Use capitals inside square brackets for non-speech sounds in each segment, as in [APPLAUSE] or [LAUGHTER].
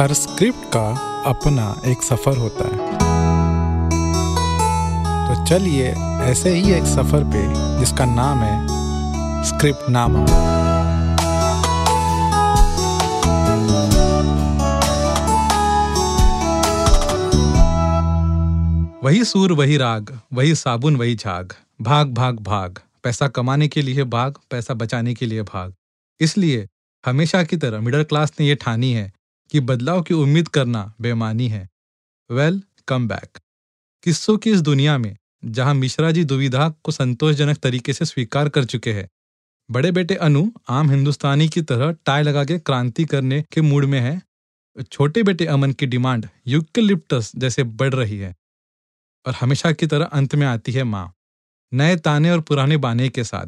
हर script का अपना एक सफ़र होता है। तो चलिए, ऐसे ही एक सफ़र पे, जिसका नाम है स्क्रिप्ट नामा वही सूर, वही राग, वही साबुन, वही झाग। भाग भाग भाग। पैसा कमाने के लिए भाग, पैसा बचाने के लिए भाग। इसलिए हमेशा की तरह मिडिल क्लास ने यह ठानी है कि बदलाव की उम्मीद करना बेमानी है। वेल कम बैक किस्सों की इस दुनिया में, जहाँ मिश्रा जी दुविधा को संतोषजनक तरीके से स्वीकार कर चुके हैं, बड़े बेटे अनु आम हिंदुस्तानी की तरह टाई लगा के क्रांति करने के मूड में है, छोटे बेटे अमन की डिमांड यूक्लिप्टस जैसे बढ़ रही है और हमेशा की तरह अंत में आती है माँ, नए ताने और पुराने बाने के साथ।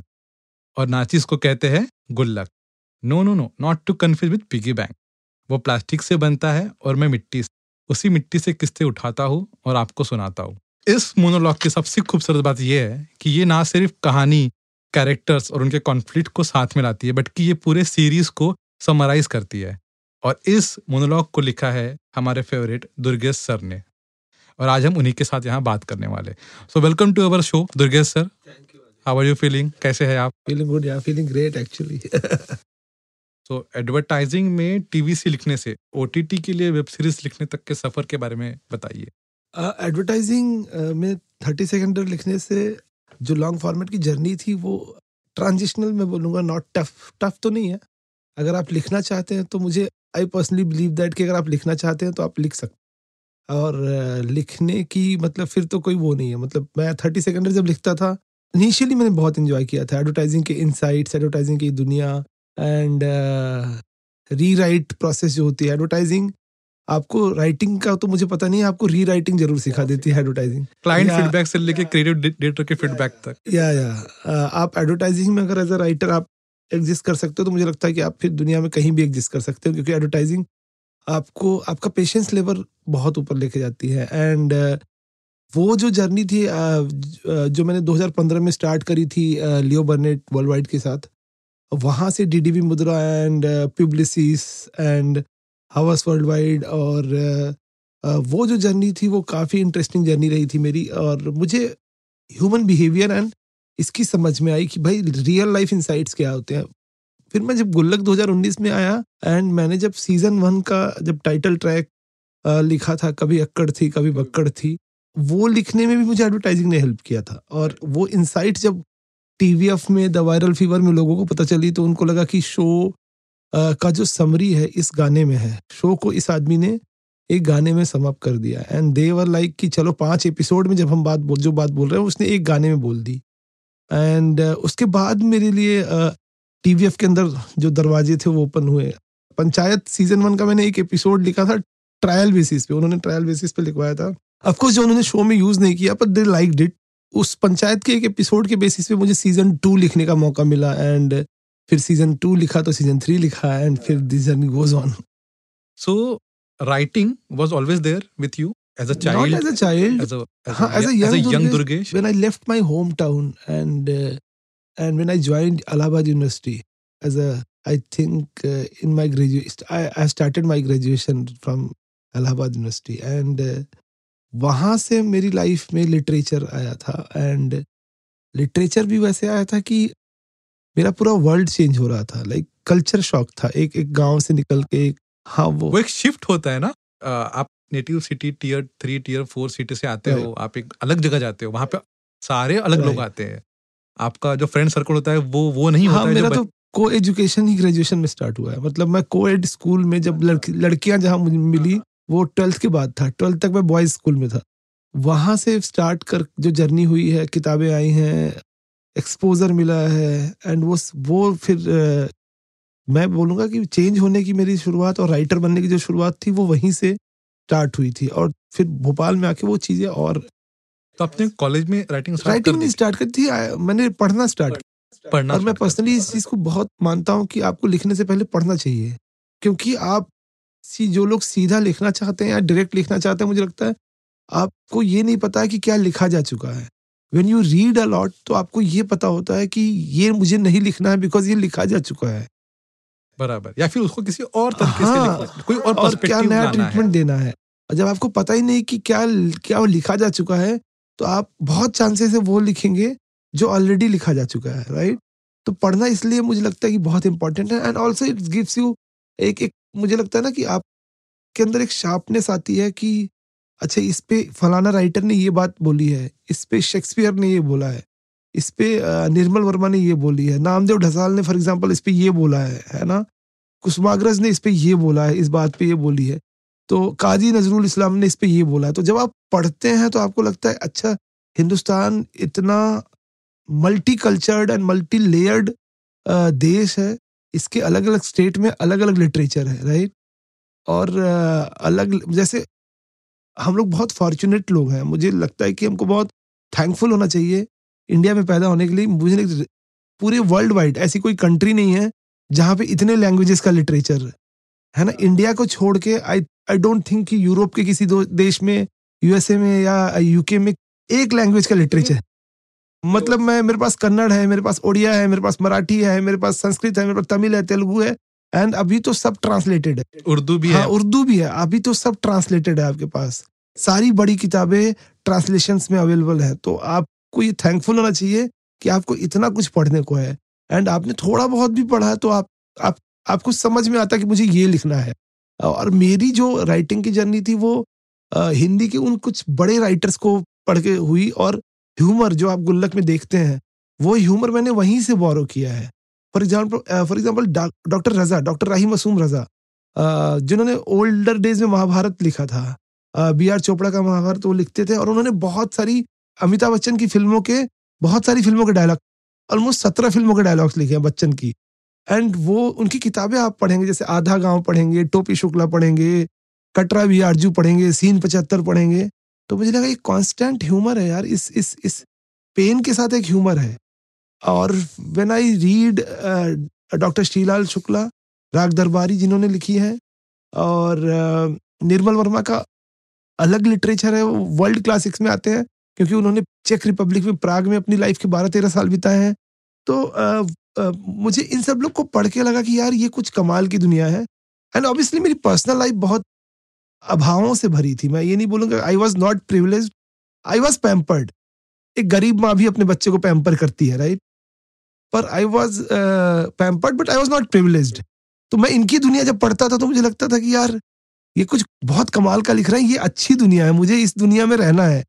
और नाचिस को कहते हैं गुल्लक no no no not to confuse with piggy bank वो प्लास्टिक से बनता है और मैं मिट्टी से उसी मिट्टी से किस्से उठाता हूँ और आपको सुनाता हूँ। इस मोनोलॉग की सबसे खूबसूरत बात यह है कि ये ना सिर्फ़ कहानी कैरेक्टर्स और उनके कॉन्फ्लिक्ट को साथ में लाती है बट कि ये पूरे सीरीज़ को समराइज करती है। और इस मोनोलॉग को लिखा है हमारे फेवरेट दुर्गेश सर ने। और आज हम उन्हीं के साथ यहाँ बात करने वाले so welcome to our show Durgesh sir. How are you feeling कैसे है आप? फीलिंग गुड या फीलिंग ग्रेट एक्चुअली तो एडवर्टाइजिंग में टीवीसी लिखने से ओटीटी के लिए वेब सीरीज़ लिखने तक के सफ़र के बारे में बताइए। एडवर्टाइजिंग uh, uh, में थर्टी सेकेंड लिखने से जो लॉन्ग फॉर्मेट की जर्नी थी वो ट्रांजिशनल मैं बोलूँगा नॉट टफ टफ तो नहीं है। अगर आप लिखना चाहते हैं तो मुझे आई पर्सनली बिलीव दैट कि अगर आप लिखना चाहते हैं तो आप लिख सकते और लिखने की मतलब फिर तो कोई वो नहीं है। मतलब मैं थर्टी सेकेंडर जब लिखता था इनिशियली मैंने बहुत इन्जॉय किया था एडवर्टाइजिंग के इनसाइट्स एडवर्टाइजिंग की दुनिया एंड री राइट प्रोसेस जो होती है एडवर्टाइजिंग आपको राइटिंग का तो मुझे पता नहीं है आपको री राइटिंग ज़रूर सिखा देती है एडवर्टाइजिंग क्लाइंट फीडबैक से लेके क्रिएटिव डायरेक्टर के फीडबैक तक। या या uh, आप एडवर्टाइजिंग में अगर एज अ राइटर आप एग्जिस्ट कर सकते हो तो मुझे लगता है कि आप फिर दुनिया में कहीं भी एग्जिस्ट कर सकते हो क्योंकि एडवर्टाइजिंग आपको आपका पेशेंस लेवल बहुत ऊपर लेके जाती है। एंड uh, वो जो जर्नी थी uh, जो मैंने 2015 में स्टार्ट करी थी लियो बर्नेट वर्ल्ड वाइड के साथ वहाँ से D D B Mudra and Publicis and Havas world wide और uh, uh, वो जो जर्नी थी वो काफ़ी इंटरेस्टिंग जर्नी रही थी मेरी और मुझे ह्यूमन बिहेवियर एंड इसकी समझ में आई कि भाई रियल लाइफ इंसाइट्स क्या होते हैं। फिर मैं जब गुल्लक 2019 में आया एंड मैंने जब सीज़न वन का जब टाइटल ट्रैक uh, लिखा था कभी अक्कड़ थी कभी बक्कड़ थी वो लिखने में भी मुझे एडवर्टाइजिंग ने हेल्प किया था और वो इंसाइट जब टीवीएफ में, द वायरल फीवर में लोगों को पता चली तो उनको लगा कि शो का जो समरी है इस गाने में है। शो को इस आदमी ने एक गाने में समाप्त कर दिया। एंड देवर लाइक कि चलो पाँच एपिसोड में जब हम बात बोल, जो बात बोल रहे हैं, उसने एक गाने में बोल दी। एंड उसके बाद मेरे लिए टीवीएफ के अंदर जो दरवाजे थे वो ओपन हुए। पंचायत सीज़न वन का मैंने एक एपिसोड लिखा था ट्रायल बेसिस पे। उन्होंने ट्रायल बेसिस पे लिखवाया था। अफकोर्स जो उन्होंने शो में यूज़ नहीं किया पर दे लाइक डिट उस पंचायत के एक एपिसोड के बेसिस पे मुझे सीज़न टू लिखने का मौका मिला एंड फिर सीज़न टू लिखा तो सीज़न थ्री लिखा एंड फिर this journey goes on so writing was always there with you as a child as a child as a as a young Durgesh when I left my home town and and when I joined Allahabad university as a I think in my graduation I started my graduation from Allahabad university and वहाँ से मेरी life में literature आया था and literature भी वैसे आया था कि मेरा पूरा वर्ल्ड चेंज हो रहा था। लाइक कल्चर शॉक था। एक एक गाँव से निकल के एक हाँ वो वो एक शिफ्ट होता है ना। आप native city tier three tier four city से आते हो आप एक अलग जगह जाते हो वहाँ पे सारे अलग लोग आते हैं। आपका जो फ्रेंड सर्कल होता है वो वो नहीं हाँ होता है मेरा तो को एजुकेशन ही ग्रेजुएशन में स्टार्ट हुआ है। मतलब मैं को एड स्कूल में जब लड़की लड़कियाँ जहाँ मुझे मिली वो ट्वेल्थ के बाद था ट्वेल्थ तक मैं बॉयज़ स्कूल में था। वहाँ से स्टार्ट कर जो जर्नी हुई है किताबें आई हैं एक्सपोजर मिला है एंड वो वो फिर अ, मैं बोलूँगा कि चेंज होने की मेरी शुरुआत और राइटर बनने की जो शुरुआत थी वो वहीं से स्टार्ट हुई थी। और फिर भोपाल में आके वो चीज़ें और तो आपने कॉलेज में राइटिंग स्टार्ट राइटिंग नहीं स्टार्ट कर थी मैंने पढ़ना स्टार्ट पढ़ना और मैं पर्सनली इस चीज़ को बहुत मानता हूँ कि आपको लिखने से पहले पढ़ना चाहिए क्योंकि आप सी जो लोग सीधा लिखना चाहते हैं या डायरेक्ट लिखना चाहते हैं मुझे लगता है आपको ये नहीं पता है कि क्या लिखा जा चुका है। When you read a lot तो आपको ये पता होता है कि ये मुझे नहीं लिखना है बिकॉज़ ये लिखा जा चुका है। बराबर या फिर उसको किसी और तरीके से हाँ, लिखना कोई और और क्या नया ट्रीटमेंट देना है। और जब आपको पता ही नहीं कि क्या क्या वो लिखा जा चुका है तो आप बहुत चांसेस है वो लिखेंगे जो ऑलरेडी लिखा जा चुका है राइट तो पढ़ना इसलिए मुझे लगता है कि बहुत इंपॉर्टेंट है and also it gives you एक एक मुझे लगता है ना कि आपके अंदर एक शार्पनेस आती है कि अच्छा इस पे फलाना राइटर ने ये बात बोली है, इस पे शेक्सपियर ने ये बोला है, इस पे निर्मल वर्मा ने ये बोली है, नामदेव ढसाल ने, फॉर एग्ज़ाम्पल इस पे ये बोला है है ना? कुसुमाग्रज ने इस पे ये बोला है, इस बात पे ये बोली है तो काजी नजरुल इस्लाम ने इस पे ये बोला है। तो जब आप पढ़ते हैं तो आपको लगता है अच्छा हिंदुस्तान इतना multi cultured and multi layered देश है इसके अलग अलग स्टेट में अलग अलग लिटरेचर है राइट और अलग जैसे हम लोग बहुत फॉर्चुनेट लोग हैं। मुझे लगता है कि हमको बहुत थैंकफुल होना चाहिए इंडिया में पैदा होने के लिए। मुझे नहीं- पूरे वर्ल्ड वाइड ऐसी कोई कंट्री नहीं है जहाँ पे इतने लैंग्वेजेस का लिटरेचर है। ना? इंडिया को छोड़ के आई आई डोंट थिंक कि यूरोप के किसी दो देश में यूएसए में या यूके में एक लैंग्वेज का लिटरेचर मतलब मैं मेरे पास कन्नड़ है मेरे पास ओडिया है मेरे पास मराठी है मेरे पास संस्कृत है मेरे पास तमिल है तेलुगु है एंड अभी तो सब ट्रांसलेटेड है। उर्दू भी हाँ है। उर्दू भी है। अभी तो सब ट्रांसलेटेड है आपके पास। सारी बड़ी किताबें ट्रांसलेशन में अवेलेबल है। तो आपको ये थैंकफुल होना चाहिए कि आपको इतना कुछ पढ़ने को है। एंड आपने थोड़ा बहुत भी पढ़ा है तो आप आप आपको समझ में आता कि मुझे ये लिखना है। और मेरी जो राइटिंग की जर्नी थी वो हिंदी के उन कुछ बड़े राइटर्स को पढ़ के हुई और ह्यूमर जो आप गुल्लक में देखते हैं, वो ह्यूमर मैंने वहीं से बोरो किया है। For example for example doctor Raza, doctor Rahi Masoom Raza जिन्होंने ओल्डर डेज़ में महाभारत लिखा था बी आर चोपड़ा का महाभारत वो लिखते थे और उन्होंने बहुत सारी अमिताभ बच्चन की फ़िल्मों के, बहुत सारी फ़िल्मों के डायलॉग ऑलमोस्ट सत्रह फ़िल्मों के डायलॉग्स लिखे हैं बच्चन की। एंड वो, उनकी किताबें आप पढ़ेंगे, जैसे आधा गाँव पढ़ेंगे, टोपी शुक्ला पढ़ेंगे, कटरा भी आरज़ू पढ़ेंगे सीन पचहत्तर पढ़ेंगे। तो मुझे लगा ये कांस्टेंट ह्यूमर है यार इस इस इस पेन के साथ एक ह्यूमर है। और when I read doctor Shrilal Shukla Raag Darbari जिन्होंने लिखी है और अ, निर्मल वर्मा का अलग लिटरेचर है वो वर्ल्ड क्लासिक्स में आते हैं क्योंकि उन्होंने चेक रिपब्लिक में प्राग में अपनी लाइफ के बारह तेरह साल बिताए हैं। तो अ, अ, मुझे इन सब लोग को पढ़ के लगा कि यार ये कुछ कमाल की दुनिया है। एंड ऑब्वियसली मेरी पर्सनल लाइफ बहुत अभावों से भरी थी। मैं ये नहीं बोलूँगा I was not privilege I was pampered एक गरीब माँ भी अपने बच्चे को पैम्पर करती है राइट पर I was pampered but I was not privilege तो मैं इनकी दुनिया जब पढ़ता था तो मुझे लगता था कि यार, ये कुछ बहुत कमाल का लिख रहे हैं, ये अच्छी दुनिया है, मुझे इस दुनिया में रहना है।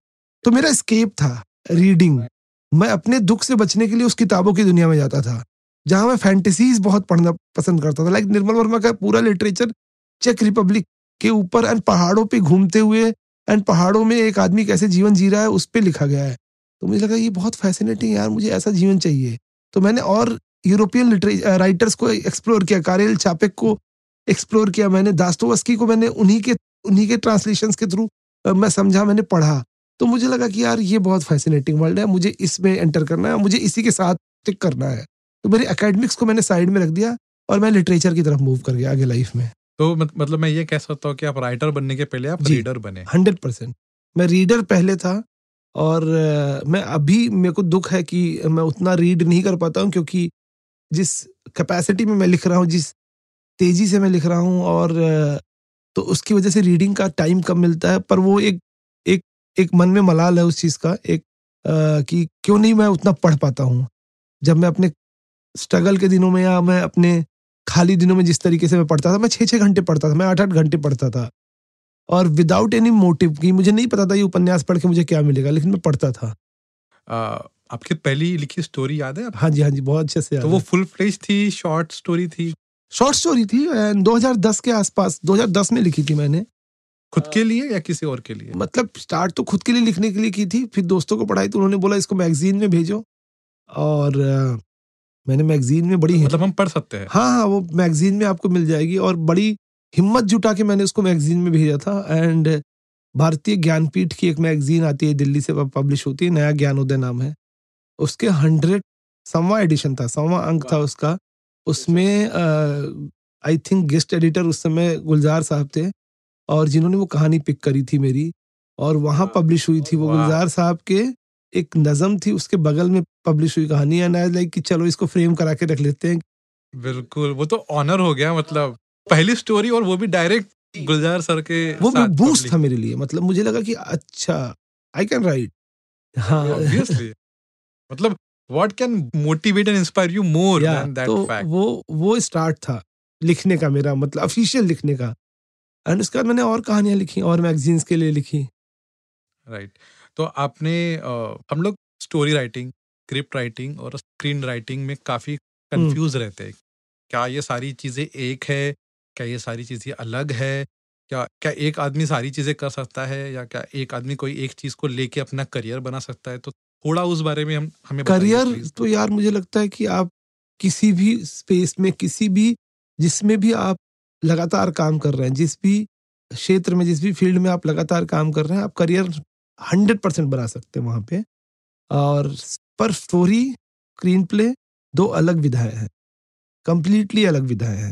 तो मेरा स्केप था रीडिंग मैं अपने दुख से बचने के लिए उस किताबों की दुनिया में जाता था, जहाँ मैं फैंटेसीज बहुत पढ़ना पसंद करता था। लाइक निर्मल वर्मा का पूरा लिटरेचर चेक रिपब्लिक के ऊपर एंड पहाड़ों पे घूमते हुए एंड पहाड़ों में एक आदमी कैसे जीवन जी रहा है, उस पर लिखा गया है। तो मुझे लगा, ये बहुत फैसिनेटिंग यार, मुझे ऐसा जीवन चाहिए। तो मैंने और यूरोपियन लिटरेचर राइटर्स को एक्सप्लोर किया कारेल चापेक को एक्सप्लोर किया मैंने दास्तोवस्की को मैंने उन्हीं के उन्हीं के ट्रांसलेशंस के थ्रू मैं समझा, मैंने पढ़ा। तो मुझे लगा कि यार, ये बहुत फैसिनेटिंग वर्ल्ड है, मुझे इसमें एंटर करना है, मुझे इसी के साथ टिक करना है। तो मेरे एकेडमिक्स को मैंने साइड में रख दिया और मैं लिटरेचर की तरफ़ मूव कर गया आगे लाइफ में। तो मत, मतलब मैं ये कह सकता हूँ कि आप राइटर बनने के पहले आप रीडर बने। हंड्रेड परसेंट मैं रीडर पहले था और मैं अभी मेरे को दुख है कि मैं उतना रीड नहीं कर पाता हूँ क्योंकि जिस कैपेसिटी में मैं लिख रहा हूँ जिस तेज़ी से मैं लिख रहा हूँ और तो उसकी वजह से रीडिंग का टाइम कम मिलता है। पर वो एक एक एक मन में मलाल है उस चीज़ का एक अ, कि क्यों नहीं मैं उतना पढ़ पाता हूँ? जब मैं अपने स्ट्रगल के दिनों में या मैं अपने खाली दिनों में जिस तरीके से मैं पढ़ता था मैं छः छः घंटे पढ़ता था मैं आठ आठ घंटे पढ़ता था। और विदाउट एनी मोटिव कि मुझे नहीं पता था ये उपन्यास पढ़ के मुझे क्या मिलेगा लेकिन मैं पढ़ता था। आपकी पहली लिखी स्टोरी याद है हाँ जी हाँ जी बहुत अच्छे से तो वो फुल फ्लेज थी शॉर्ट स्टोरी थी? शॉर्ट स्टोरी थी एंड 2010 के आसपास 2010 में लिखी थी मैंने। खुद के लिए या किसी और के लिए? मतलब स्टार्ट तो खुद के लिए लिखने के लिए की थी फिर दोस्तों को पढ़ाई तो उन्होंने बोला इसको मैगजीन में भेजो। और मैंने मैगजीन में बड़ी मतलब हम पढ़ सकते हैं। हाँ हाँ वो मैगजीन में आपको मिल जाएगी और बड़ी हिम्मत जुटा के मैंने उसको मैगजीन में भेजा था। एंड भारतीय ज्ञानपीठ की एक मैगजीन आती है दिल्ली से पब्लिश होती है नया ज्ञानोदय नाम है। उसके हंड्रेड सवा एडिशन था सवा अंक था उसका। उसमें आई थिंक गेस्ट एडिटर उस समय गुलजार साहब थे और जिन्होंने वो कहानी पिक करी थी मेरी और वहाँ पब्लिश हुई थी वो गुलजार साहब के एक नज़म थी उसके बगल में पब्लिश हुई कहानी एंड आई लाइक कि चलो इसको फ्रेम करा के रख लेते हैं। बिल्कुल वो तो ऑनर हो गया मतलब पहली स्टोरी और वो भी डायरेक्ट गुलजार सर के वो साथ बूस्ट था मेरे लिए मतलब मुझे लगा कि अच्छा आई कैन राइट हाँ [LAUGHS] मतलब what can motivate and inspire you more than that तो फैक्ट वो वो स्टार्ट था लिखने का मेरा मतलब ऑफिशियल लिखने का। एंड उसके बाद मैंने और कहानियाँ लिखी और मैगजीन्स के लिए लिखी। राइट तो आपने हम लोग स्टोरी राइटिंग स्क्रिप्ट राइटिंग और स्क्रीन राइटिंग में काफ़ी। कंफ्यूज रहते हैं। क्या ये सारी चीज़ें एक है? क्या ये सारी चीज़ें अलग है? क्या क्या एक आदमी सारी चीज़ें कर सकता है? या क्या एक आदमी कोई एक चीज़ को लेके अपना करियर बना सकता है? तो थोड़ा उस बारे में हम हमें करियर तो यार मुझे लगता है कि आप किसी भी स्पेस में किसी भी जिसमें भी आप लगातार काम कर रहे हैं जिस भी क्षेत्र में जिस भी फ़ील्ड में आप लगातार काम कर रहे हैं आप करियर हंड्रेड परसेंट बना सकते हैं वहाँ पे। और पर स्टोरी स्क्रीन प्ले दो अलग विधाएँ हैं। कंप्लीटली अलग विधाएँ हैं।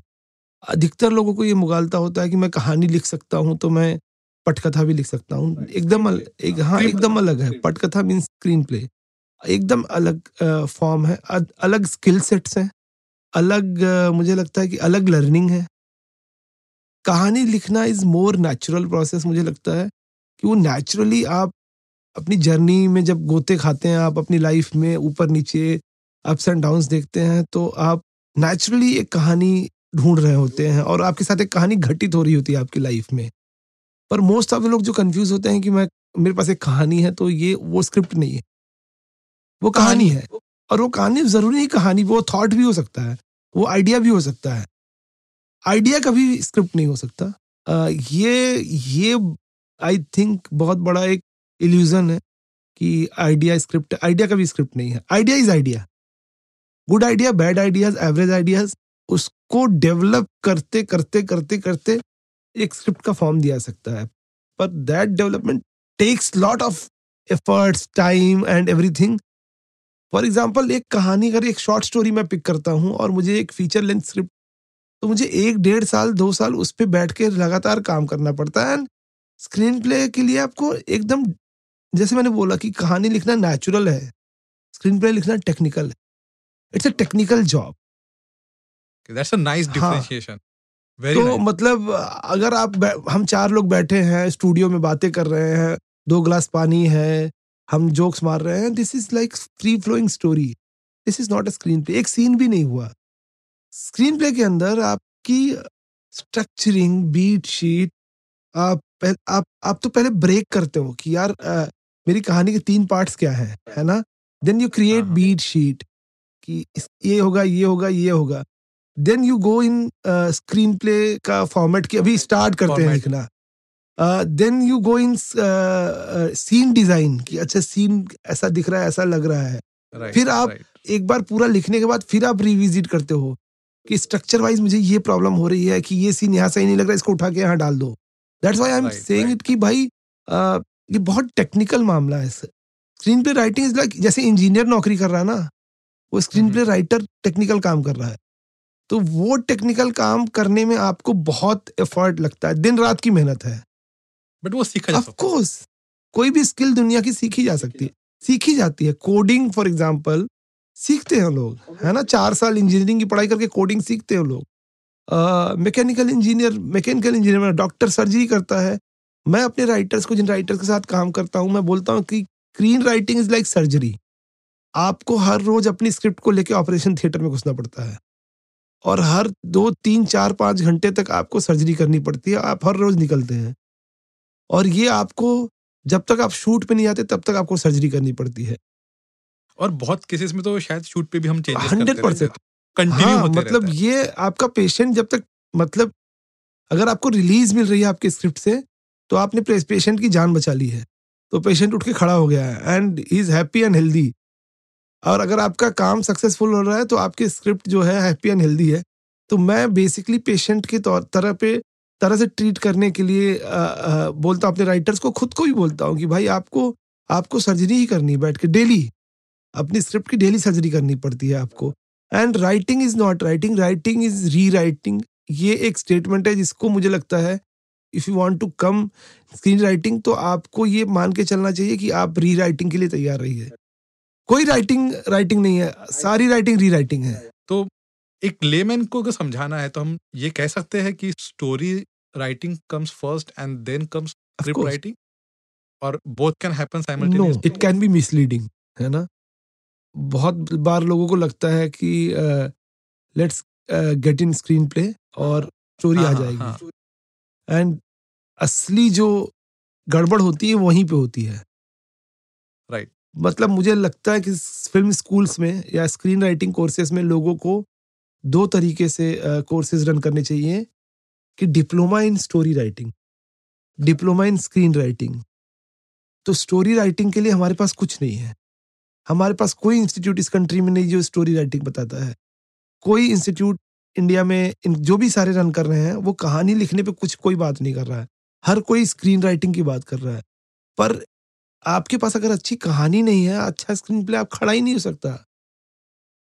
अधिकतर लोगों को ये मुगालता होता है कि मैं कहानी लिख सकता हूँ तो मैं पटकथा भी लिख सकता हूँ। एकदम अल, एक हाँ एकदम अलग है। पटकथा मीन स्क्रीन प्ले। एकदम अलग फॉर्म है। अलग स्किल सेट्स हैं। अलग मुझे लगता है कि अलग लर्निंग है। कहानी लिखना इज़ मोर नेचुरल प्रोसेस मुझे लगता है कि वो नेचुरली आप अपनी जर्नी में जब गोते खाते हैं आप अपनी लाइफ में ऊपर नीचे अप्स एंड डाउन्स देखते हैं तो आप नेचुरली एक कहानी ढूंढ रहे होते हैं और आपके साथ एक कहानी घटित हो रही होती है आपकी लाइफ में। पर मोस्ट ऑफ़ लोग जो कंफ्यूज होते हैं कि मैं मेरे पास एक कहानी है तो ये वो स्क्रिप्ट नहीं है। वो कहानी है और वो कहानी ज़रूरी नहीं कहानी वो थॉट भी हो सकता है वो आइडिया भी हो सकता है। आइडिया कभी स्क्रिप्ट नहीं हो सकता। अ, ये ये आई थिंक बहुत बड़ा एक इल्यूजन है कि आइडिया स्क्रिप्ट आइडिया का भी स्क्रिप्ट नहीं है। Idea is idea good idea bad ideas average ideas उसको डेवलप करते करते करते करते एक स्क्रिप्ट का फॉर्म दिया सकता है। पर that development takes lot of efforts time and everything for example एक कहानी, अगर एक शॉर्ट स्टोरी मैं पिक करता हूँ और मुझे एक फीचर लेंथ स्क्रिप्ट तो मुझे एक, डेढ़ साल, दो साल उस पर बैठ के लगातार काम करना पड़ता है। एंड स्क्रीन प्ले के लिए आपको एकदम जैसे मैंने बोला कि कहानी लिखना नेचुरल है स्क्रीन प्ले लिखना टेक्निकल है। It's a technical job that's a nice. Differentiation very तो मतलब अगर आप हम चार लोग बैठे हैं स्टूडियो में बातें कर रहे हैं दो ग्लास पानी है हम जोक्स मार रहे हैं this is like free flowing story this is not a screen play एक सीन भी नहीं हुआ। स्क्रीन प्ले के अंदर आपकी स्ट्रक्चरिंग बीट शीट आप आप आप तो पहले ब्रेक करते हो कि यार मेरी कहानी के तीन पार्ट्स क्या है है ना? Then you create. Beat sheet कि ये होगा ये होगा ये होगा। Then you go in screen play का फॉर्मेट की अभी स्टार्ट करते हैं लिखना। Then you go in scene design कि अच्छा सीन ऐसा दिख रहा है ऐसा लग रहा है। राइट फिर आप- right. एक बार पूरा लिखने के बाद फिर आप रिविजिट करते हो कि स्ट्रक्चर वाइज मुझे ये प्रॉब्लम हो रही है कि ये सीन यहाँ सही नहीं लग रहा इसको उठा के यहाँ डाल दो। That's why I am Right, saying it कि भाई अ, ये बहुत टेक्निकल मामला है screen play writing is like जैसे इंजीनियर नौकरी कर रहा है ना वो स्क्रीन प्ले राइटर टेक्निकल काम कर रहा है। तो वो टेक्निकल काम करने में आपको बहुत एफर्ट लगता है। दिन रात की मेहनत है। बट वो सीखा जा ऑफ़ सकता है। कोर्स कोई भी स्किल दुनिया की सीखी जा सकती है। सीखी जाती है। कोडिंग फॉर एग्जांपल सीखते हैं लोग है ना? चार साल इंजीनियरिंग की पढ़ाई करके कोडिंग सीखते हैं लोग। Mechanical engineer mechanical engineer doctor surgery करता है। मैं अपने राइटर्स को जिन राइटर्स के साथ काम करता हूँ मैं बोलता हूँ कि screen writing is like surgery आपको हर रोज अपनी स्क्रिप्ट को लेकर ऑपरेशन थिएटर में घुसना पड़ता है। और हर दो तीन चार पाँच घंटे तक आपको सर्जरी करनी पड़ती है आप हर रोज निकलते हैं। और ये आपको जब तक आप शूट पे नहीं आते तब तक आपको सर्जरी करनी पड़ती है। और बहुत केसेस में तो शायद शूट पे भी हम हंड्रेड परसेंट कंटिन्यू हाँ मतलब ये आपका पेशेंट जब तक मतलब अगर आपको रिलीज़ मिल रही है आपके स्क्रिप्ट से तो आपने पेशेंट की जान बचा ली है। तो पेशेंट उठ के खड़ा हो गया है and he is happy and healthy और अगर आपका काम सक्सेसफुल हो रहा है तो आपकी स्क्रिप्ट जो है हैप्पी एंड हेल्दी है। तो मैं बेसिकली पेशेंट के तौर तरह पे तरह से ट्रीट करने के लिए अ, अ, बोलता हूँ अपने राइटर्स को खुद को भी बोलता हूँ कि भाई आपको आपको सर्जरी ही करनी है बैठ के डेली अपनी स्क्रिप्ट की डेली सर्जरी करनी पड़ती है आपको। And writing is not writing writing is rewriting ये एक स्टेटमेंट है जिसको मुझे लगता है if you want to come screen writing तो आपको ये मान के चलना चाहिए कि आप री राइटिंग के लिए तैयार रहिए कोई राइटिंग राइटिंग नहीं है सारी राइटिंग री राइटिंग है। तो एक लेमैन को अगर समझाना है तो हम ये कह सकते हैं कि story writing comes first and then comes script writing और both can happen simultaneously it can be misleading है ना? बहुत बार लोगों को लगता है कि let's get in screen play और स्टोरी हाँ, आ हाँ, जाएगी। हाँ। एंड असली जो गड़बड़ होती है वहीं पे होती है। Right right. मतलब मुझे लगता है कि फ़िल्म स्कूल्स में या स्क्रीन राइटिंग कोर्सेज में लोगों को दो तरीके से कोर्सेज रन करने चाहिए कि diploma in story writing diploma in screen writing तो स्टोरी राइटिंग के लिए हमारे पास कुछ नहीं है। हमारे पास कोई इंस्टीट्यूट इस कंट्री में नहीं जो स्टोरी राइटिंग बताता है। कोई इंस्टीट्यूट इंडिया में इन जो भी सारे रन कर रहे हैं वो कहानी लिखने पे कुछ कोई बात नहीं कर रहा है। हर कोई स्क्रीन राइटिंग की बात कर रहा है। पर आपके पास अगर अच्छी कहानी नहीं है अच्छा स्क्रीन प्ले आप खड़ा ही नहीं हो सकता।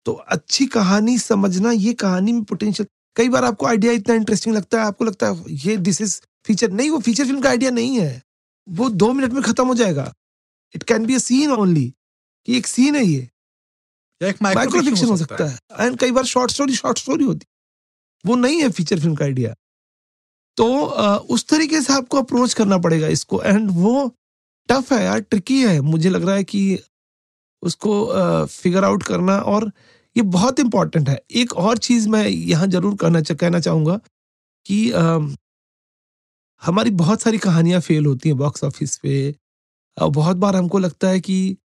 तो अच्छी कहानी समझना ये कहानी में पोटेंशियल कई बार आपको आइडिया इतना इंटरेस्टिंग लगता है आपको लगता है ये दिस इज़ फीचर नहीं वो फीचर फ़िल्म का आइडिया नहीं है। वो दो मिनट में खत्म हो जाएगा। It can be a scene only कि एक सीन है ये। माइक्रो फिक्शन हो सकता है। एंड कई बार शॉर्ट स्टोरी शॉर्ट स्टोरी होती। वो नहीं है फीचर फ़िल्म का आइडिया तो अ, उस तरीके से आपको अप्रोच करना पड़ेगा इसको। एंड वो टफ है यार ट्रिकी है। मुझे लग रहा है कि उसको फिगर आउट करना और ये बहुत इंपॉर्टेंट है। एक और चीज़ मैं यहाँ ज़रूर कहना कहना चाहूँगा कि अम, हमारी बहुत सारी कहानियाँ फेल होती हैं बॉक्स ऑफ़िस पे। और बहुत बार हमको लगता है कि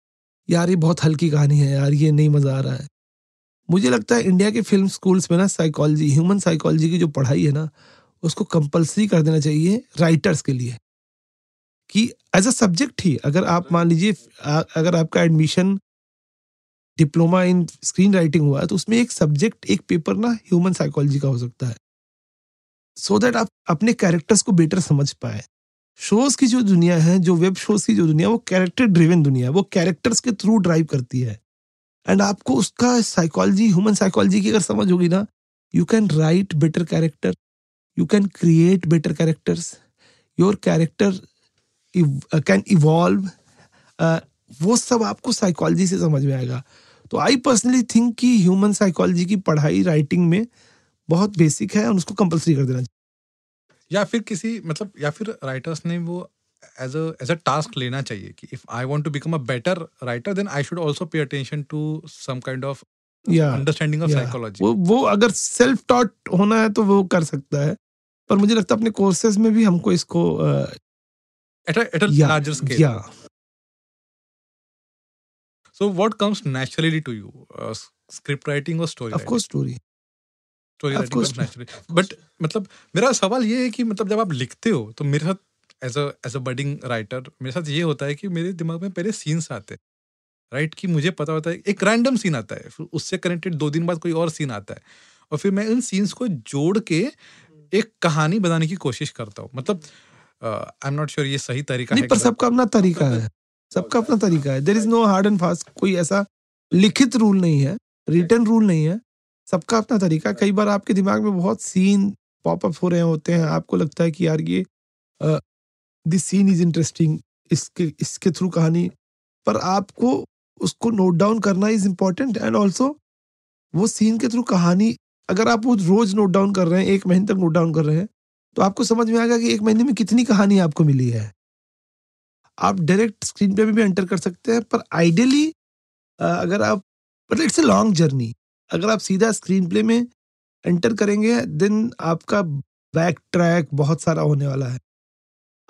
यार ये बहुत हल्की कहानी है यार ये नहीं मज़ा आ रहा है। मुझे लगता है इंडिया के फ़िल्म स्कूल्स में ना साइकोलॉजी ह्यूमन साइकोलॉजी की जो पढ़ाई है ना उसको कंपलसरी कर देना चाहिए राइटर्स के लिए। कि एज अ सब्जेक्ट ही अगर आप मान लीजिए अगर आपका admission diploma in screen writing हुआ है तो उसमें एक सब्जेक्ट एक पेपर ना ह्यूमन साइकोलॉजी का हो सकता है। सो so दैट आप अपने कैरेक्टर्स को बेटर समझ पाए। शोज़ की जो दुनिया है जो वेब शोज़ की जो दुनिया है, वो कैरेक्टर ड्रिवन दुनिया है वो कैरेक्टर्स के थ्रू ड्राइव करती है। एंड आपको उसका साइकोलॉजी ह्यूमन साइकोलॉजी की अगर समझ होगी ना you can write better character you can create better characters your character can evolve वो सब आपको साइकोलॉजी से समझ में आएगा। तो आई पर्सनली थिंक कि ह्यूमन साइकोलॉजी की पढ़ाई राइटिंग में बहुत बेसिक है और उसको कंपलसरी कर देना चाहिए। या फिर किसी मतलब या फिर राइटर्स ने वो as a as a task लेना चाहिए कि if I want to become a better writer then I should also pay attention to some kind of understanding of psychology वो वो अगर सेल्फ टॉट होना है तो वो कर सकता है पर मुझे लगता है अपने कोर्सेज में भी हमको इसको at at a larger scale या so what comes naturally to you script writing और story of course story story writing naturally but मतलब मेरा सवाल ये है कि मतलब जब आप लिखते हो तो मेरे साथ as a as a budding writer मेरे साथ ये होता है कि मेरे दिमाग में पहले सीन्स आते हैं राइट कि मुझे पता होता है एक रैंडम सीन आता है फिर उससे कनेक्टेड दो दिन बाद कोई और सीन आता है। और फिर मैं उन सीन्स को जोड़ के एक कहानी बनाने की कोशिश करता हूँ। मतलब आई एम नॉट श्योर ये सही तरीका नहीं है पर सबका अपना तरीका है। सबका अपना तरीका है। There is no hard and fast कोई ऐसा लिखित रूल नहीं है रिटर्न रूल नहीं है। सबका अपना तरीका कई बार आपके दिमाग में बहुत सीन पॉपअप हो रहे होते हैं आपको लगता है कि यार ये दिस सीन इज़ इंटरेस्टिंग इसके इसके थ्रू कहानी पर आपको उसको नोट डाउन करना इज़ इम्पोर्टेंट एंड ऑल्सो वो सीन के थ्रू कहानी अगर आप वो रोज नोट डाउन कर रहे हैं एक महीने तक नोट डाउन कर रहे हैं तो आपको समझ में आएगा कि एक महीने में कितनी कहानी आपको मिली है आप डायरेक्ट स्क्रीन पे भी एंटर कर सकते हैं पर आइडियली अगर आप मतलब इट्स ए लॉन्ग जर्नी अगर आप सीधा स्क्रीन प्ले में एंटर करेंगे देन आपका बैक ट्रैक बहुत सारा होने वाला है।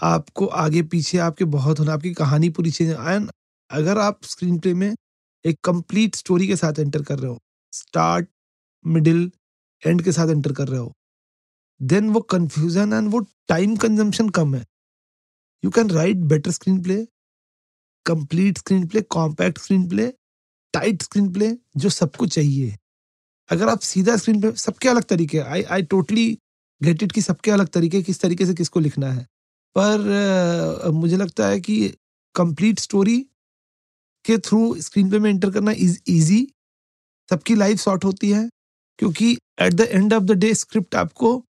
आपको आगे पीछे आपके बहुत होना, आपकी कहानी पूरी चेंज एंड अगर आप स्क्रीन प्ले में एक कंप्लीट स्टोरी के साथ एंटर कर रहे हो स्टार्ट मिडिल एंड के साथ एंटर कर रहे हो देन वो कंफ्यूजन एंड वो टाइम कंजम्पशन कम है। You can write better screen play complete screen play compact screen play tight screen play जो सबको चाहिए। अगर आप सीधा स्क्रीन पे, सबके अलग तरीके I I totally get it कि सबके अलग तरीके, किस तरीके से किसको लिखना है। पर मुझे लगता है कि कंप्लीट स्टोरी के थ्रू स्क्रीन पे में एंटर करना इज़ इजी सबकी लाइफ शॉर्ट होती है क्योंकि at the end of the day script आपको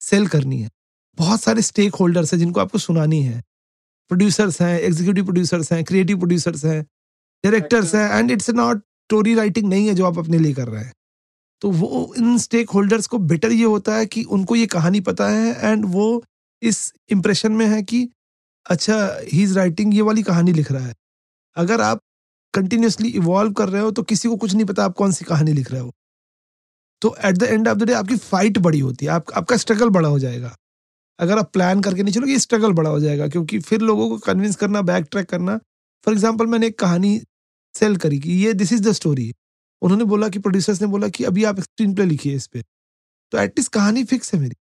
सेल करनी है। बहुत सारे स्टेक होल्डर्स हैं जिनको आपको सुनानी है। प्रोड्यूसर्स हैं एग्जीक्यूटिव प्रोड्यूसर्स हैं क्रिएटिव प्रोड्यूसर्स हैं डायरेक्टर्स हैं and it's not story writing नहीं है जो आप अपने लिए कर रहे हैं। तो वो इन स्टेक होल्डर्स को बेटर ये होता है कि उनको ये कहानी पता है एंड वो इस इम्प्रेशन में है कि अच्छा ही इज़ राइटिंग ये वाली कहानी लिख रहा है। अगर आप कंटिन्यूसली इवॉल्व कर रहे हो तो किसी को कुछ नहीं पता आप कौन सी कहानी लिख रहे हो। तो at the end of the day आपकी फाइट बड़ी होती है आप, आपका स्ट्रगल बड़ा हो जाएगा। अगर आप प्लान करके नहीं चलोगे स्ट्रगल बड़ा हो जाएगा क्योंकि फिर लोगों को कन्विंस करना बैक ट्रैक करना। फॉर एग्ज़ाम्पल मैंने एक कहानी सेल करी कि ये दिस इज़ द स्टोरी उन्होंने बोला कि प्रोड्यूसर्स ने बोला कि अभी आप स्क्रीन प्ले लिखिए इस पर तो एटलीस्ट कहानी फिक्स है मेरी।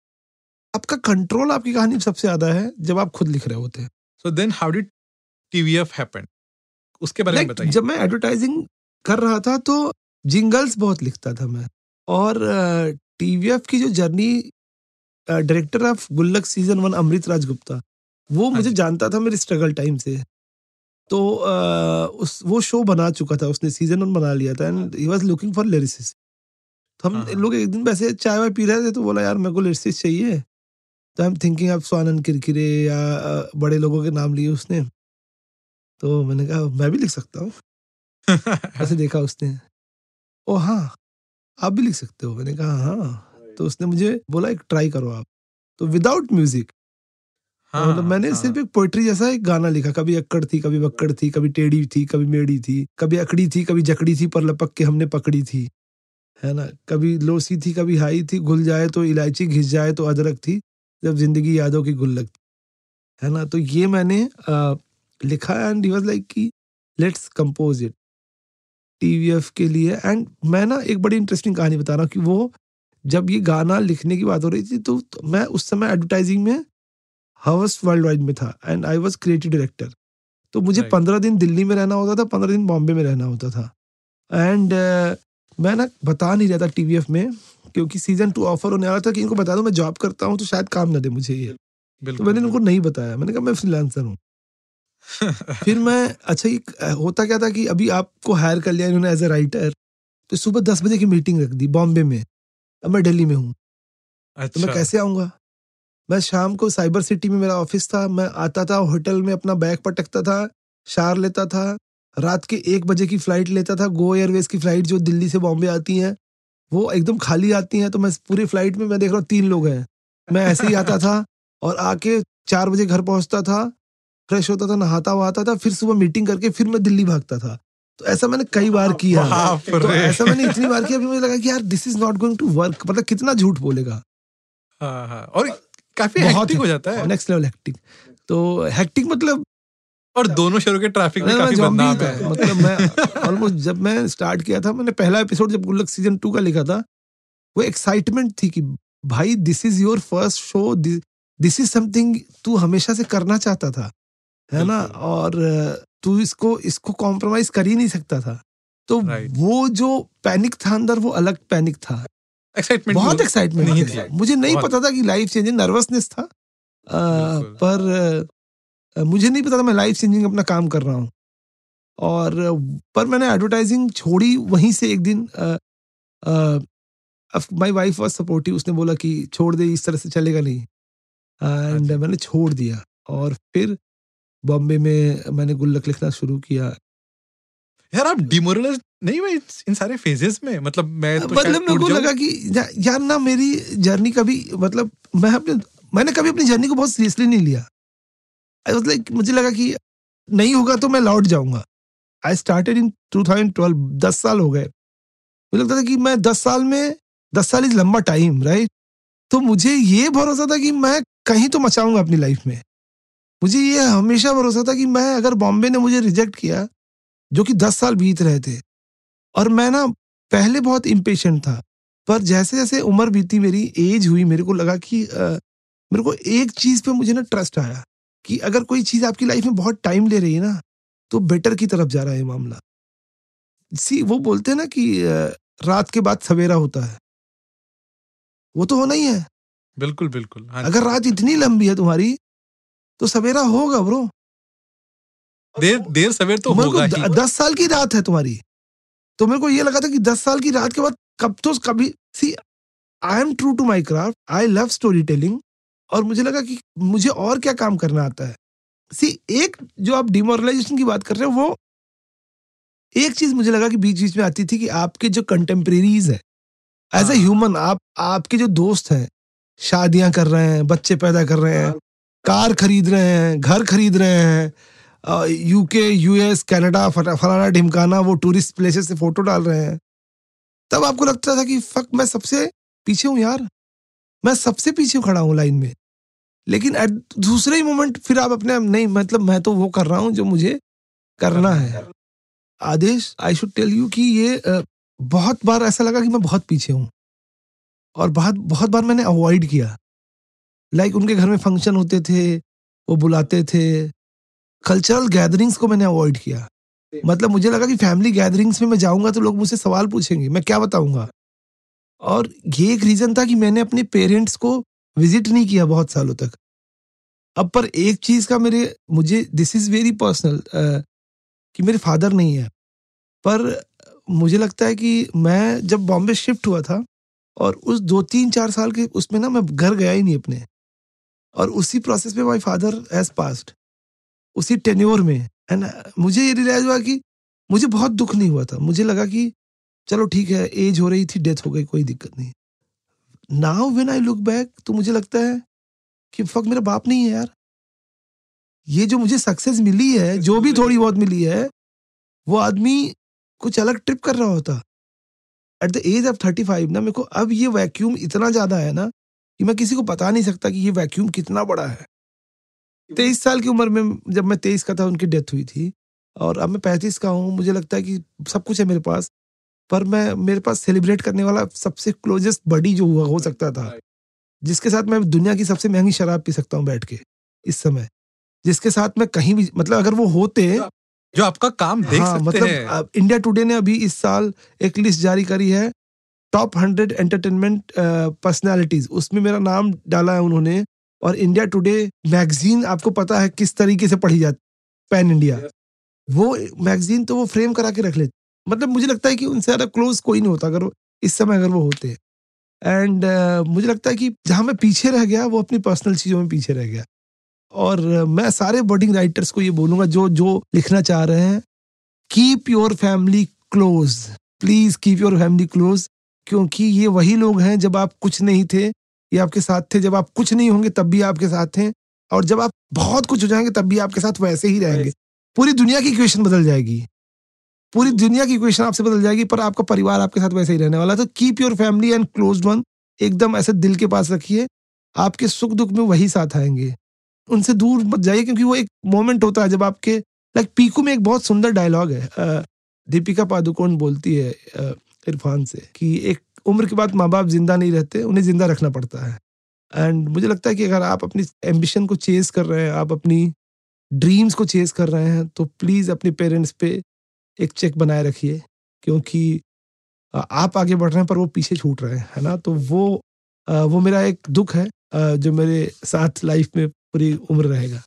आपका कंट्रोल आपकी कहानी सबसे ज़्यादा है जब आप खुद लिख रहे होते हैं। So then how did TVF happen उसके बारे में Like, बताइए। जब मैं एडवर्टाइजिंग कर रहा था तो जिंगल्स बहुत लिखता था मैं और टीवीएफ की जो journey director of Gullak season one Amrit Raj Gupta वो हाँ मुझे जानता था मेरे स्ट्रगल टाइम से। तो अ, उस वो शो बना चुका था उसने सीज़न वन बना लिया था and he was looking for lyricists तो हम हाँ, हाँ। लोग एक दिन वैसे चाय वाय पी रहे थे तो बोला यार मेरे को लिरिसिस चाहिए। तो I am thinking of Swanand Kirkire या बड़े लोगों के नाम लिए उसने। तो मैंने कहा मैं भी लिख सकता हूँ। [LAUGHS] ऐसे देखा उसने। ओ हाँ आप भी लिख सकते हो। मैंने कहा हाँ। तो उसने मुझे बोला एक ट्राई करो आप। तो विदाउट म्यूज़िक हाँ, मतलब मैंने हाँ। सिर्फ़ एक पोइट्री जैसा एक गाना लिखा। कभी अक्कड़ थी कभी बक्कड़ थी कभी टेढ़ी थी कभी मेढ़ी थी कभी अकड़ी थी कभी जकड़ी थी पर लपक के हमने पकड़ी थी। है ना? कभी लोसी थी कभी हाई थी घुल जाए तो इलायची घिस जाए तो अदरक थी। जब ज़िंदगी यादों की गुल लगती है। ना? तो ये मैंने अ, लिखा एंड ही वाज लाइक कि लेट्स कंपोज इट टीवीएफ के लिए एंड मैं ना एक बड़ी इंटरेस्टिंग कहानी बता रहा हूँ कि वो जब ये गाना लिखने की बात हो रही थी तो, तो मैं उस समय एडवर्टाइजिंग में हवस वर्ल्ड वाइड में था and I was creative director तो मुझे. पंद्रह दिन दिल्ली में रहना होता था पंद्रह दिन बॉम्बे में रहना होता था। एंड uh, मैं ना बता नहीं रहा था टीवीएफ में क्योंकि सीज़न टू ऑफ़र होने वाला था कि इनको बता दो मैं जॉब करता हूँ तो शायद काम ना दे मुझे ये। तो मैंने उनको नहीं बताया। मैंने कहा मैं फ्रीलांसर हूँ। फिर मैं अच्छा ये होता क्या था कि अभी आपको हायर कर लिया इन्होंने एज ए राइटर तो सुबह दस बजे की मीटिंग रख दी बॉम्बे में। अब मैं दिल्ली में हूँ। अच्छा। तो अच्छा। मैं कैसे आऊँगा? मैं शाम को साइबर सिटी में मेरा ऑफ़िस था। मैं आता था होटल में अपना बैग पटकता था शार लेता था। रात के एक बजे की फ़्लाइट लेता था। गो एयरवेज की फ़्लाइट जो दिल्ली से बॉम्बे आती हैं। वो एकदम खाली आती हैं तो मैं पूरी फ़्लाइट में मैं देख रहा हूँ तीन लोग हैं। मैं ऐसे ही आता था और आके चार बजे घर पहुँचता था फ्रेश होता था नहाता वहाता था फिर सुबह मीटिंग करके फिर मैं दिल्ली भागता था। तो ऐसा मैंने कई बार किया। तो ऐसा मैंने इतनी बार किया अभी मुझे लगा कि यार this is not going to work मतलब कितना झूठ बोलेगा। हाँ हाँ। और काफ़ी बहुत हेक्टिक हो। जाता है। नेक्स्ट लेवल हैक्टिंग तो हैक्टिंग मतलब और दोनों शहरों के ट्रैफ़िक में काफ़ी बदनाम था। है। मतलब मैं ऑलमोस्ट जब मैं स्टार्ट किया था मैंने पहला एपिसोड जब गुल्लक सीज़न टू का लिखा था वो एक्साइटमेंट थी कि भाई this is your first show this is something तू हमेशा से करना चाहता था है ना? और तू इसको इसको कॉम्प्रोमाइज कर ही नहीं सकता था। तो वो जो पैनिक था अंदर वो अलग पैनिक था। एक्साइटमेंट बहुत एक्साइटमेंट नहीं थी। मुझे नहीं पता था कि लाइफ चेंजिंग नर्वसनेस था। बिल्कुल। पर मुझे नहीं पता था मैं लाइफ चेंजिंग अपना काम कर रहा हूँ। और पर मैंने एडवर्टाइजिंग छोड़ी वहीं से एक दिन माई वाइफ वॉज़ सपोर्टिव उसने बोला कि छोड़ दे इस तरह से चलेगा नहीं। एंड अच्छा। मैंने छोड़ दिया। और फिर बॉम्बे में मैंने गुल्लक लिखना शुरू किया। यार आप डिमोरलाइज नहीं हुए इन सारे फेजेस में? मतलब मैं तो मतलब मेरे को लगा कि या- यार ना मेरी जर्नी कभी मतलब मैं अपने मैंने कभी अपनी जर्नी को बहुत सीरियसली नहीं लिया। लाइक मुझे लगा कि नहीं होगा तो मैं लौट जाऊँगा। आई स्टार्टेड इन 2012 दस साल हो गए। मुझे लगता था कि मैं दस साल में दस साल इज़ लंबा टाइम राइट तो मुझे ये भरोसा था कि मैं कहीं तो मचाऊँगा अपनी लाइफ में। मुझे ये हमेशा भरोसा था कि मैं अगर बॉम्बे ने मुझे रिजेक्ट किया जो कि दस साल बीत रहे थे और मैं ना पहले बहुत इम्पेशेंट था पर जैसे जैसे उम्र बीती मेरी एज हुई मेरे को लगा कि अ, मेरे को एक चीज़ पे मुझे ना ट्रस्ट आया। कि अगर कोई चीज़ आपकी लाइफ में बहुत टाइम ले रही है ना तो बेटर की तरफ़ जा रहा है मामला। सी वो बोलते हैं ना कि रात के बाद सवेरा होता है। वो तो होना ही है। बिल्कुल बिल्कुल। हाँ अगर रात इतनी लंबी है तुम्हारी तो सवेरा होगा ब्रो देर देर सवेर तो होगा द- ही। दस साल की रात है तुम्हारी। तो मेरे को ये लगा था कि दस साल की रात के बाद कब तो कभी see I am true to my craft I love story telling और मुझे लगा कि मुझे और क्या काम करना आता है। सी एक जो आप डिमोरलाइजेशन की बात कर रहे हो वो एक चीज़ मुझे लगा कि बीच बीच में आती थी कि आपके जो कंटेम्प्रेरीज है एज ए। ह्यूमन आप आपके जो दोस्त हैं शादियाँ कर रहे हैं बच्चे पैदा कर रहे हैं कार खरीद रहे हैं घर खरीद रहे हैं यूके यूएस कनाडा फलाना ढिमकाना वो टूरिस्ट प्लेसेस से फ़ोटो डाल रहे हैं। तब आपको लगता था कि फक मैं सबसे पीछे हूँ यार। मैं सबसे पीछे खड़ा हूँ लाइन में। लेकिन at दूसरे ही मोमेंट फिर आप अपने नहीं मतलब मैं तो वो कर रहा हूँ जो मुझे करना है। Adesh I should tell you कि ये बहुत बार ऐसा लगा कि मैं बहुत पीछे हूँ। और बहुत बहुत बार मैंने अवॉइड किया। लाइक उनके घर में फ़ंक्शन होते थे, वो बुलाते थे। कल्चरल गैदरिंग्स को मैंने अवॉइड किया। मतलब मुझे लगा कि फैमिली गैदरिंग्स में मैं जाऊँगा तो लोग मुझसे सवाल पूछेंगे। मैं क्या बताऊँगा? और ये एक रीजन था कि मैंने अपने पेरेंट्स को विज़िट नहीं किया बहुत सालों तक। अब पर एक चीज़ का मेरे, मुझे दिस इज़ वेरी पर्सनल कि मेरे फादर नहीं है। पर मुझे लगता है कि मैं जब बॉम्बे शिफ्ट हुआ था और उस दो तीन चार साल के उसमें ना मैं घर गया ही नहीं अपने। और उसी प्रोसेस में माई फादर हैज़ पास्ट उसी टेन्योर में। एंड मुझे ये रियलाइज़ हुआ कि मुझे बहुत दुख नहीं हुआ था। मुझे लगा कि चलो ठीक है एज हो रही थी डेथ हो गई, कोई दिक्कत नहीं। Now when I look back तो मुझे लगता है कि फक मेरा बाप नहीं है यार। ये जो मुझे सक्सेस मिली है जो भी थोड़ी बहुत मिली है वो आदमी कुछ अलग ट्रिप कर रहा होता। At the age of thirty five ना मेरे को अब ये वैक्यूम इतना ज़्यादा है ना कि मैं किसी को बता नहीं सकता कि ये वैक्यूम कितना बड़ा है। तेईस साल की उम्र में जब मैं तेईस का था उनकी डेथ हुई थी और अब मैं पैंतीस का हूँ मुझे लगता है कि सब कुछ है मेरे पास पर मैं मेरे पास सेलिब्रेट करने वाला सबसे क्लोजेस्ट बडी जो हुआ हो सकता था। जिसके साथ मैं दुनिया की सबसे महँगी शराब पी सकता हूँ बैठ के इस समय। जिसके साथ मैं कहीं भी मतलब अगर वो होते जो आपका काम देख हाँ सकते मतलब हैं। इंडिया टुडे ने अभी इस साल एक लिस्ट जारी करी है टॉप हंड्रेड एंटरटेनमेंट पर्सनालिटीज। उसमें मेरा नाम डाला है उन्होंने और इंडिया टुडे मैगजीन आपको पता है किस तरीके से पढ़ी जाती पैन इंडिया। वो मैगजीन तो वो फ्रेम करा के रख लेते। मतलब मुझे लगता है कि उनसे ज़्यादा क्लोज कोई नहीं होता अगर इस समय अगर वो होते। एंड uh, मुझे लगता है कि जहाँ मैं पीछे रह गया वो अपनी पर्सनल चीज़ों में पीछे रह गया। और uh, मैं सारे बर्डिंग राइटर्स को ये बोलूँगा जो जो लिखना चाह रहे हैं keep your family close please keep your family close क्योंकि ये वही लोग हैं जब आप कुछ नहीं थे ये आपके साथ थे जब आप कुछ नहीं होंगे तब भी आपके साथ हैं और जब आप बहुत कुछ हो जाएँगे तब भी आपके साथ वैसे ही रहेंगे। पूरी दुनिया की इक्वेशन बदल जाएगी। पूरी दुनिया की इक्वेशन आपसे बदल जाएगी, पर आपका परिवार आपके साथ वैसे ही रहने वाला। तो keep your family and close one एकदम ऐसे दिल के पास रखिए। आपके सुख दुख में वही साथ आएँगे। उनसे दूर मत जाइए, क्योंकि वो एक मोमेंट होता है जब आपके लाइक पीकू में एक बहुत सुंदर डायलॉग है। दीपिका पादुकोण बोलती है इरफान से कि एक उम्र के बाद माँ बाप ज़िंदा नहीं रहते, उन्हें ज़िंदा रखना पड़ता है। एंड मुझे लगता है कि अगर आप अपनी एम्बिशन को चेज कर रहे हैं, आप अपनी ड्रीम्स को चेज कर रहे हैं तो प्लीज़ अपने पेरेंट्स पे एक चेक बनाए रखिए क्योंकि आप आगे बढ़ रहे हैं पर वो पीछे छूट रहे हैं है ना? तो वो वो मेरा एक दुख है जो मेरे साथ लाइफ में पूरी उम्र रहेगा।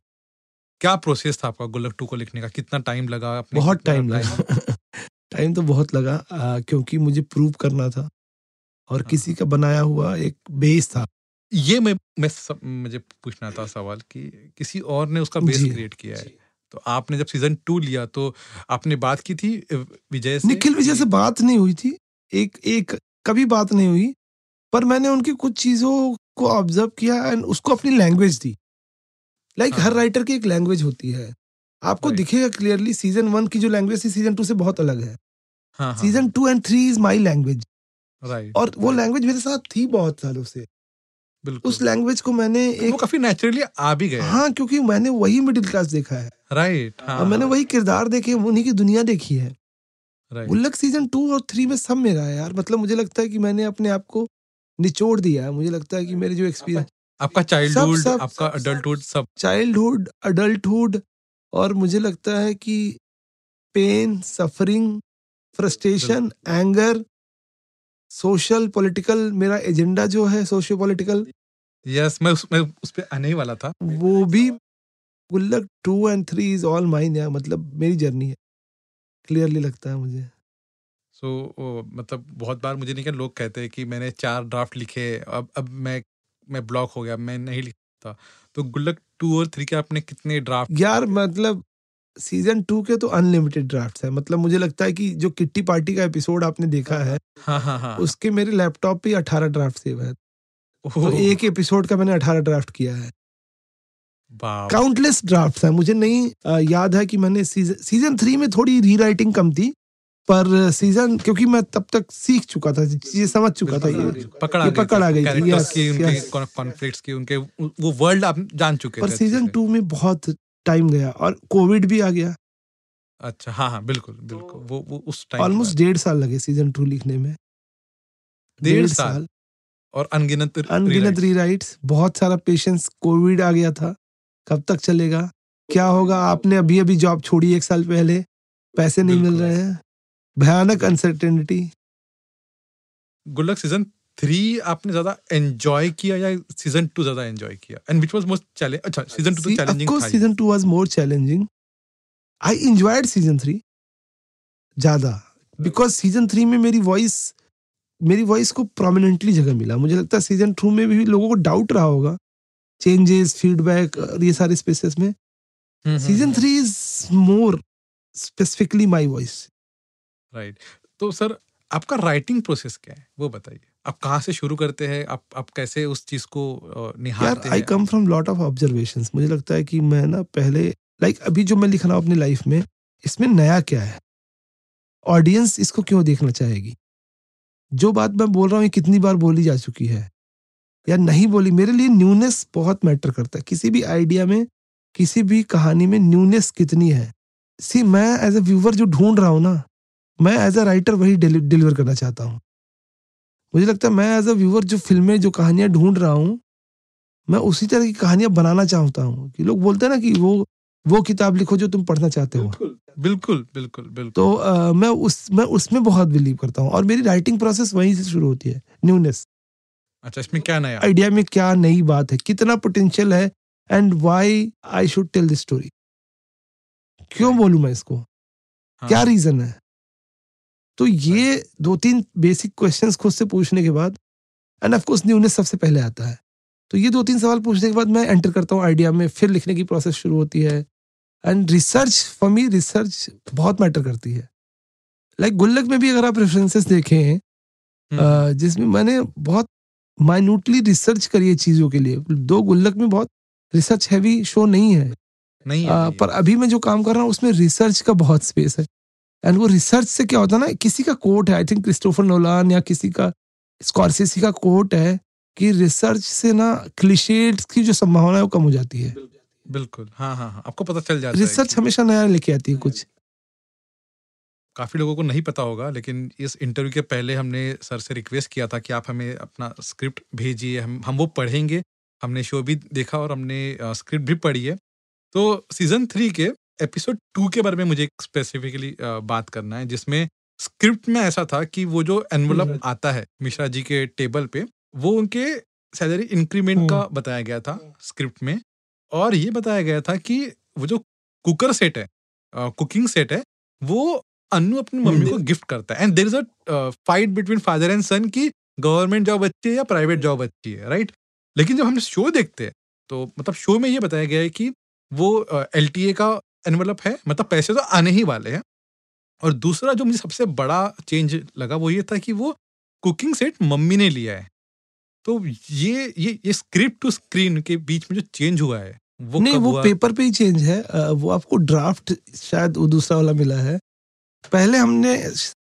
क्या प्रोसेस था आपका गुल्लक टू को लिखने का? कितना टाइम लगा आपने? बहुत टाइम लगा। [LAUGHS] टाइम तो बहुत लगा क्योंकि मुझे प्रूव करना था और हाँ। किसी का बनाया हुआ एक बेस था। ये मैं मैं सब, मुझे पूछना था सवाल कि किसी और ने उसका बेस क्रिएट किया है? तो आपने जब सीज़न टू लिया तो आपने बात की थी विजय से? निखिल विजय से बात नहीं हुई थी। एक एक कभी बात नहीं हुई पर मैंने उनकी कुछ चीज़ों को ऑब्ज़र्व किया एंड उसको अपनी लैंग्वेज दी। लाइक हाँ। हर राइटर की एक लैंग्वेज होती है। आपको Right. दिखेगा क्लियरली सीज़न वन की जो लैंग्वेज थी सीज़न टू से बहुत अलग है। हाँ, हाँ, season two and three is my language right और वो लैंग्वेज मेरे साथ थी बहुत सालों से। उस लैंग्वेज को मैंने वो एक काफ़ी नेचुरली आ भी गए हाँ। क्योंकि मैंने वही मिडिल क्लास देखा है। राइट हाँ। और मैंने वही किरदार देखे उन्हीं की दुनिया देखी है। गुल्लक सीज़न टू और थ्री में सब मेरा है यार। मतलब मुझे लगता है कि मैंने अपने आप को निचोड़ दिया है। मुझे लगता है कि मेरे जो एक्सपीरियंस आपका चाइल्डहुड आपका अडल्टहुड सब। चाइल्डहुड अडल्टहुड और मुझे लगता है कि pain suffering frustration anger social political मेरा एजेंडा जो है सोशियो पॉलिटिकल। यस मैं उस मैं उस पे आने ही वाला था। वो भी Gullak two and three is all mine यार मतलब मेरी जर्नी है। क्लियरली लगता है मुझे। सो so, मतलब बहुत बार मुझे नहीं क्या लोग कहते हैं कि मैंने चार ड्राफ्ट लिखे अब अब मैं मैं ब्लॉक हो गया मैं नहीं लिखता। तो गुल्लक टू और थ्री के आपने कितने ड्राफ्ट यार मतलब सीज़न टू के तो अनलिमिटेड ड्राफ्ट है। मतलब मुझे लगता है कि जो किट्टी पार्टी का एपिसोड आपने देखा है हाँ हाँ हाँ। उसके मेरे लैपटॉप पे अठारह ड्राफ्ट सेव है। तो एक एपिसोड का मैंने अठारह ड्राफ्ट किया है। काउंटलेस ड्राफ्ट है। मुझे नहीं याद है कि मैंने सीज़न सीज़न थ्री में थोड़ी रीराइटिंग कम थी पर सीज़न क्योंकि मैं तब तक सीख चुका था चीज़ें समझ चुका था ये पकड़ ये पकड़ आ गई थी, की उनके कॉन्फ्लिक्ट्स की उनके वो वर्ल्ड आप जान चुके पर सीज़न टू में बहुत टाइम गया और कोविड भी आ गया। अच्छा हाँ हाँ बिल्कुल बिल्कुल वो वो उस टाइम ऑलमोस्ट डेढ़ साल लगे सीज़न टू लिखने में। डेढ़ साल? और अनगिनत अनगिनत। रीराइट्स बहुत सारा पेशेंस कोविड आ गया था। कब तक चलेगा? क्या होगा? आपने अभी अभी जॉब छोड़ी एक साल पहले पैसे नहीं मिल रहे हैं। भयानक अनसर्टेनिटी गुल्लक सीज़न थ्री आपने ज़्यादा एंजॉय किया या सीज़न टू ज़्यादा एंजॉय किया? And which was most challenge अच्छा सीज़न टू तो चैलेंजिंग था season two was more challenging I enjoyed season three ज़्यादा बिकॉज़ सीज़न थ्री में मेरी वॉइस मेरी वॉइस को प्रोमिनेंटली जगह मिला। मुझे लगता है सीज़न टू में भी लोगों को डाउट रहा होगा। चेंजेस फीडबैक ये सारे स्पेसेस में। Season three is more specifically my voice right तो सर आपका राइटिंग प्रोसेस क्या है? वो बताइए। आप कहाँ से शुरू करते हैं? आप आप कैसे उस चीज़ को अ, यार निहारते I come from lot of observations मुझे लगता है कि मैं ना पहले लाइक like, अभी जो मैं लिख रहा हूँ अपनी लाइफ में इसमें नया क्या है? ऑडियंस इसको क्यों देखना चाहेगी? जो बात मैं बोल रहा हूँ ये कितनी बार बोली जा चुकी है? या नहीं बोली? मेरे लिए न्यूनेस बहुत मैटर करता है। किसी भी आइडिया में किसी भी कहानी में न्यूनेस कितनी है? सी मैं एज अ व्यूवर जो ढूंढ रहा हूँ ना मैं एज अ राइटर वही डिलीवर करना चाहता हूँ। मुझे लगता है मैं एज अ व्यूवर जो फ़िल्में जो कहानियाँ ढूंढ रहा हूँ मैं उसी तरह की कहानियाँ बनाना चाहता हूँ कि लोग बोलते हैं ना कि वो वो किताब लिखो जो तुम पढ़ना चाहते हो। बिल्कुल बिल्कुल बिल्कुल तो अ, मैं उस मैं उसमें बहुत बिलीव करता हूँ और मेरी राइटिंग प्रोसेस वहीं से शुरू होती है न्यूनेस अच्छा इसमें क्या नया? आइडिया में क्या नई बात है कितना पोटेंशियल है and why I should tell this story क्यों बोलू मैं इसको? हाँ, क्या रीजन है? तो ये दो तीन बेसिक क्वेश्चंस खुद से पूछने के बाद एंड ऑफ़ कोर्स न्यूनेस सबसे पहले आता है। तो ये दो तीन सवाल पूछने के बाद मैं एंटर करता हूँ आइडिया में फिर लिखने की प्रोसेस शुरू होती है। And research for me research बहुत मैटर करती है। लाइक गुल्लक में भी अगर आप रेफरेंसेस देखें हम्म, जिसमें मैंने बहुत माइन्यूटली रिसर्च करी है चीज़ों के लिए दो गुल्लक में बहुत रिसर्च हैवी शो नहीं है। नहीं है, आ, नहीं है। पर अभी मैं जो काम कर रहा हूँ उसमें रिसर्च का बहुत स्पेस है। एंड वो रिसर्च से क्या होता है ना किसी का कोट है आई थिंक क्रिस्टोफर नोलान या किसी का स्कॉर्सेसी का कोट है कि रिसर्च से ना क्लिशेड्स की जो संभावना है वो कम हो जाती है। बिल्कुल हाँ हाँ हाँ आपको पता चल जाता है रिसर्च हमेशा नया लेके आती है कुछ। काफ़ी लोगों को नहीं पता होगा लेकिन इस इंटरव्यू के पहले हमने सर से रिक्वेस्ट किया था कि आप हमें अपना स्क्रिप्ट भेजिए हम हम वो पढ़ेंगे। हमने शो भी देखा और हमने स्क्रिप्ट भी पढ़ी है। तो सीज़न थ्री के एपिसोड टू के बारे में मुझे स्पेसिफिकली बात करना है जिसमें स्क्रिप्ट में ऐसा था कि वो जो एनवलप हम्म। आता है मिश्रा जी के टेबल पे वो उनके सैलरी इंक्रीमेंट का बताया गया था स्क्रिप्ट में और ये बताया गया था कि वो जो कुकर सेट है कुकिंग सेट है वो अन्नू अपनी मम्मी को गिफ्ट करता है। And there is a fight between father and son की गवर्नमेंट जॉब अच्छी है या प्राइवेट जॉब अच्छी है राइट लेकिन जब हम शो देखते हैं तो मतलब शो में ये बताया गया है कि वो एलटीए का एनवलप है मतलब पैसे तो आने ही वाले हैं। और दूसरा जो मुझे सबसे बड़ा चेंज लगा वो ये था कि वो कुकिंग सेट मम्मी ने लिया है। तो ये ये ये स्क्रिप्ट टू स्क्रीन के बीच में जो चेंज हुआ है वो नहीं वो? पेपर पे ही चेंज है। वो आपको ड्राफ्ट शायद वो दूसरा वाला मिला है। पहले हमने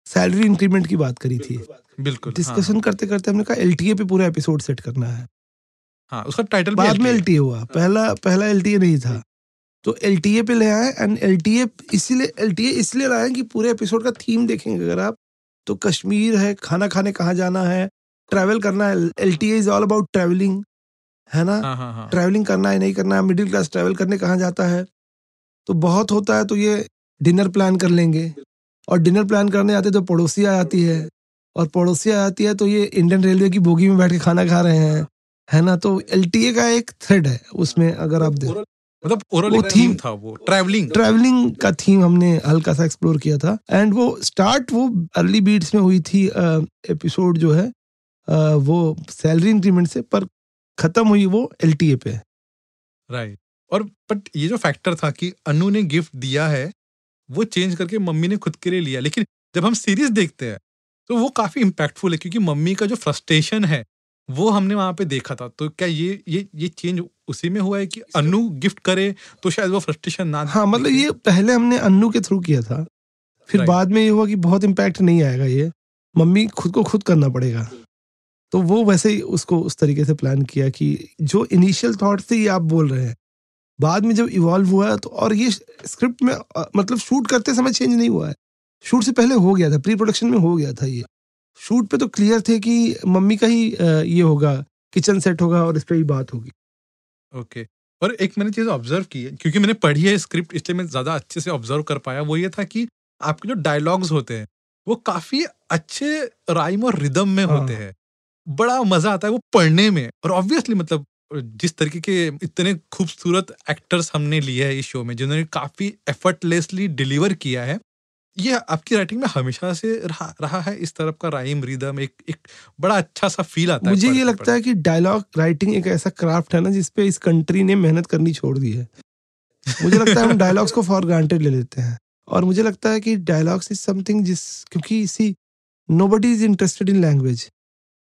सैलरी इंक्रीमेंट की बात करी थी। बिल्कुल डिस्कशन हाँ, करते करते हमने कहा एलटीए पे पूरा एपिसोड सेट करना है। हाँ उसका टाइटल बाद में एलटीए हुआ। पहला पहला एलटीए नहीं था। तो एलटीए पे ले आए एंड एलटीए इसीलिए एलटीए इसलिए लाए कि पूरे एपिसोड का थीम देखेंगे अगर आप। तो कश्मीर है खाना खाने कहाँ जाना है ट्रैवल करना है LTA is all about travelling है ना? हाँ हाँ हाँ। ट्रैवलिंग करना है नहीं करना है मिडिल क्लास ट्रैवल करने कहाँ जाता है? तो बहुत होता है तो ये डिनर प्लान कर लेंगे। और डिनर प्लान करने आते तो पड़ोसी आ जाती है। और पड़ोसी आ जाती है तो ये इंडियन रेलवे की बोगी में बैठ के खाना खा रहे हैं है ना? तो एलटीए का एक थ्रेड है उसमें अगर आप देख। मतलब ओवरऑल वो थीम था वो ट्रैवलिंग ट्रैवलिंग का थीम हमने हल्का सा एक्सप्लोर किया था। एंड वो स्टार्ट वो अर्ली बीट्स में हुई थी एपिसोड जो है वो सैलरी इंक्रीमेंट से पर खत्म हुई वो एलटीए पे। राइट और बट ये जो फैक्टर था कि अनु ने गिफ्ट दिया है वो चेंज करके मम्मी ने खुद के लिए लिया। लेकिन जब हम सीरीज़ देखते हैं तो वो काफ़ी इम्पैक्टफुल है क्योंकि मम्मी का जो फ्रस्ट्रेशन है वो हमने वहाँ पे देखा था। तो क्या ये ये ये चेंज उसी में हुआ है कि अनु गिफ्ट करे तो शायद वो फ्रस्ट्रेशन ना हाँ मतलब ये पहले हमने अन्नू के थ्रू किया था। फिर बाद में ये हुआ कि बहुत इम्पैक्ट नहीं आएगा ये। मम्मी खुद को खुद करना पड़ेगा। तो वो वैसे ही उसको उस तरीके से प्लान किया कि जो इनिशियल थॉट थे ये आप बोल रहे हैं बाद में जब इवॉल्व हुआ तो और ये स्क्रिप्ट में मतलब शूट करते समय चेंज नहीं हुआ है। शूट से पहले हो गया था प्री प्रोडक्शन में हो गया था ये। शूट पे तो क्लियर थे कि मम्मी का ही ये होगा किचन सेट होगा और इस पर ही बात होगी ओके okay. और एक मैंने चीज़ ऑब्ज़र्व की है क्योंकि मैंने पढ़ी है स्क्रिप्ट इसलिए मैं ज़्यादा अच्छे से ऑब्ज़र्व कर पाया वो ये था कि आपके जो डायलॉग्स होते हैं वो काफ़ी अच्छे राइम और रिदम में हाँ। होते हैं बड़ा मज़ा आता है वो पढ़ने में और ऑब्वियसली मतलब जिस तरीके के इतने खूबसूरत एक्टर्स हमने लिए हैं इस शो में जिन्होंने काफ़ी एफर्टलेसली डिलीवर किया है ये आपकी राइटिंग में हमेशा से रहा, रहा है? इस तरफ़ का राइम रिदम एक एक बड़ा अच्छा सा फील आता है मुझे ये लगता है कि डायलॉग राइटिंग एक ऐसा क्राफ्ट है ना जिसपे इस कंट्री ने मेहनत करनी छोड़ दी है। मुझे लगता है हम डायलॉग्स को फॉर ग्रांटेड ले लेते हैं। और मुझे लगता है कि डायलॉग्स इज़ समथिंग जिस क्योंकि see nobody is interested in language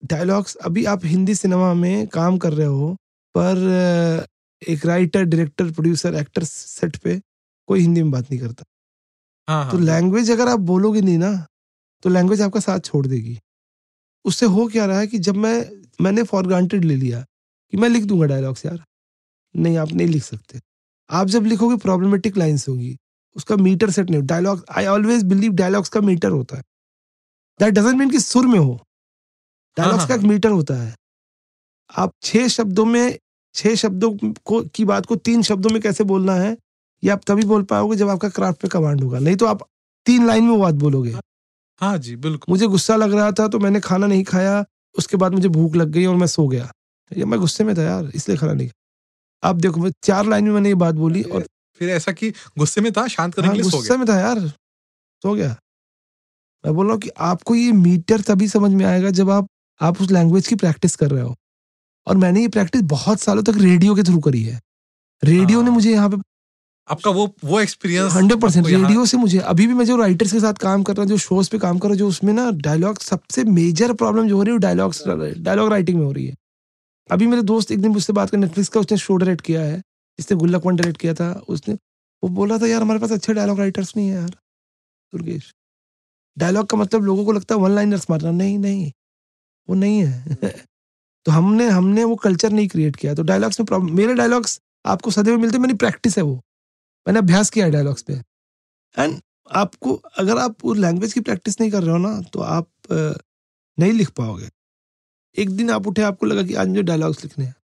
dialogues अभी आप हिंदी सिनेमा में काम कर रहे हो पर एक writer director producer actor set पे कोई हिंदी में बात नहीं करता। हाँ, हाँ, तो लैंग्वेज अगर आप बोलोगे नहीं ना तो लैंग्वेज आपका साथ छोड़ देगी। उससे हो क्या रहा है कि जब मैं मैंने फॉर ग्रांटेड ले लिया कि मैं लिख दूँगा डायलॉग्स यार। नहीं आप नहीं लिख सकते। आप जब लिखोगे प्रॉब्लमेटिक लाइन्स होगी। उसका मीटर सेट नहीं dialogue I always believe dialogues का मीटर होता है। दैट डजेंट मीन कि सुर में हो। डायलॉग्स का एक मीटर होता है। आप छह शब्दों में छह शब्दों को की बात को तीन शब्दों में कैसे बोलना है? ये आप तभी बोल पाओगे जब आपका क्राफ्ट पे कमांड होगा। नहीं तो आप तीन लाइन में वो बात बोलोगे। हाँ जी बिल्कुल। मुझे गुस्सा लग रहा था तो मैंने खाना नहीं खाया उसके बाद मुझे भूख लग गई और मैं सो गया। ये मैं गुस्से में था यार इसलिए खाना नहीं खाया। आप देखो मैं चार लाइन में मैंने ये बात बोली और फिर ऐसा कि गुस्से में था शांत करने हाँ, के लिए सो गुस्से गया? में था यार सो गया। मैं बोल रहा हूँ कि आपको ये मीटर तभी समझ में आएगा जब आप आप उस लैंग्वेज की प्रैक्टिस कर रहे हो। और मैंने ये प्रैक्टिस बहुत सालों तक रेडियो के थ्रू करी है। रेडियो ने हाँ। मुझे यहाँ पे आपका वो वो एक्सपीरियंस हंड्रेड परसेंट रेडियो से मुझे अभी भी मैं जो राइटर्स के साथ काम कर रहा हूँ जो शोज़ पे काम कर रहा हूँ जो उसमें ना डायलॉग सबसे मेजर प्रॉब्लम जो हो रही है वो डायलॉग्स डायलॉग राइटिंग में हो रही है। अभी मेरे दोस्त एक दिन मुझसे बात कर नेटफ्लिक्स का उसने शो डायरेक्ट किया है जिसने गुल्लक वन डायरेक्ट किया था उसने वो बोला था यार हमारे पास अच्छे डायलॉग राइटर्स नहीं है यार दुर्गेश। डायलॉग का मतलब लोगों को लगता है वन लाइनर्स मारना नहीं नहीं वो नहीं है। [LAUGHS] तो हमने हमने वो कल्चर नहीं क्रिएट किया तो डायलॉग्स में प्रॉब्लम मेरे डायलॉग्स आपको सदैव मिलते मेरी प्रैक्टिस है वो। मैंने अभ्यास किया है डायलॉग्स पे। एंड आपको, अगर आप वो लैंग्वेज की प्रैक्टिस नहीं कर रहे हो ना तो आप नहीं लिख पाओगे। एक दिन आप उठे, आपको लगा कि आज मुझे डायलॉग्स लिखने हैं।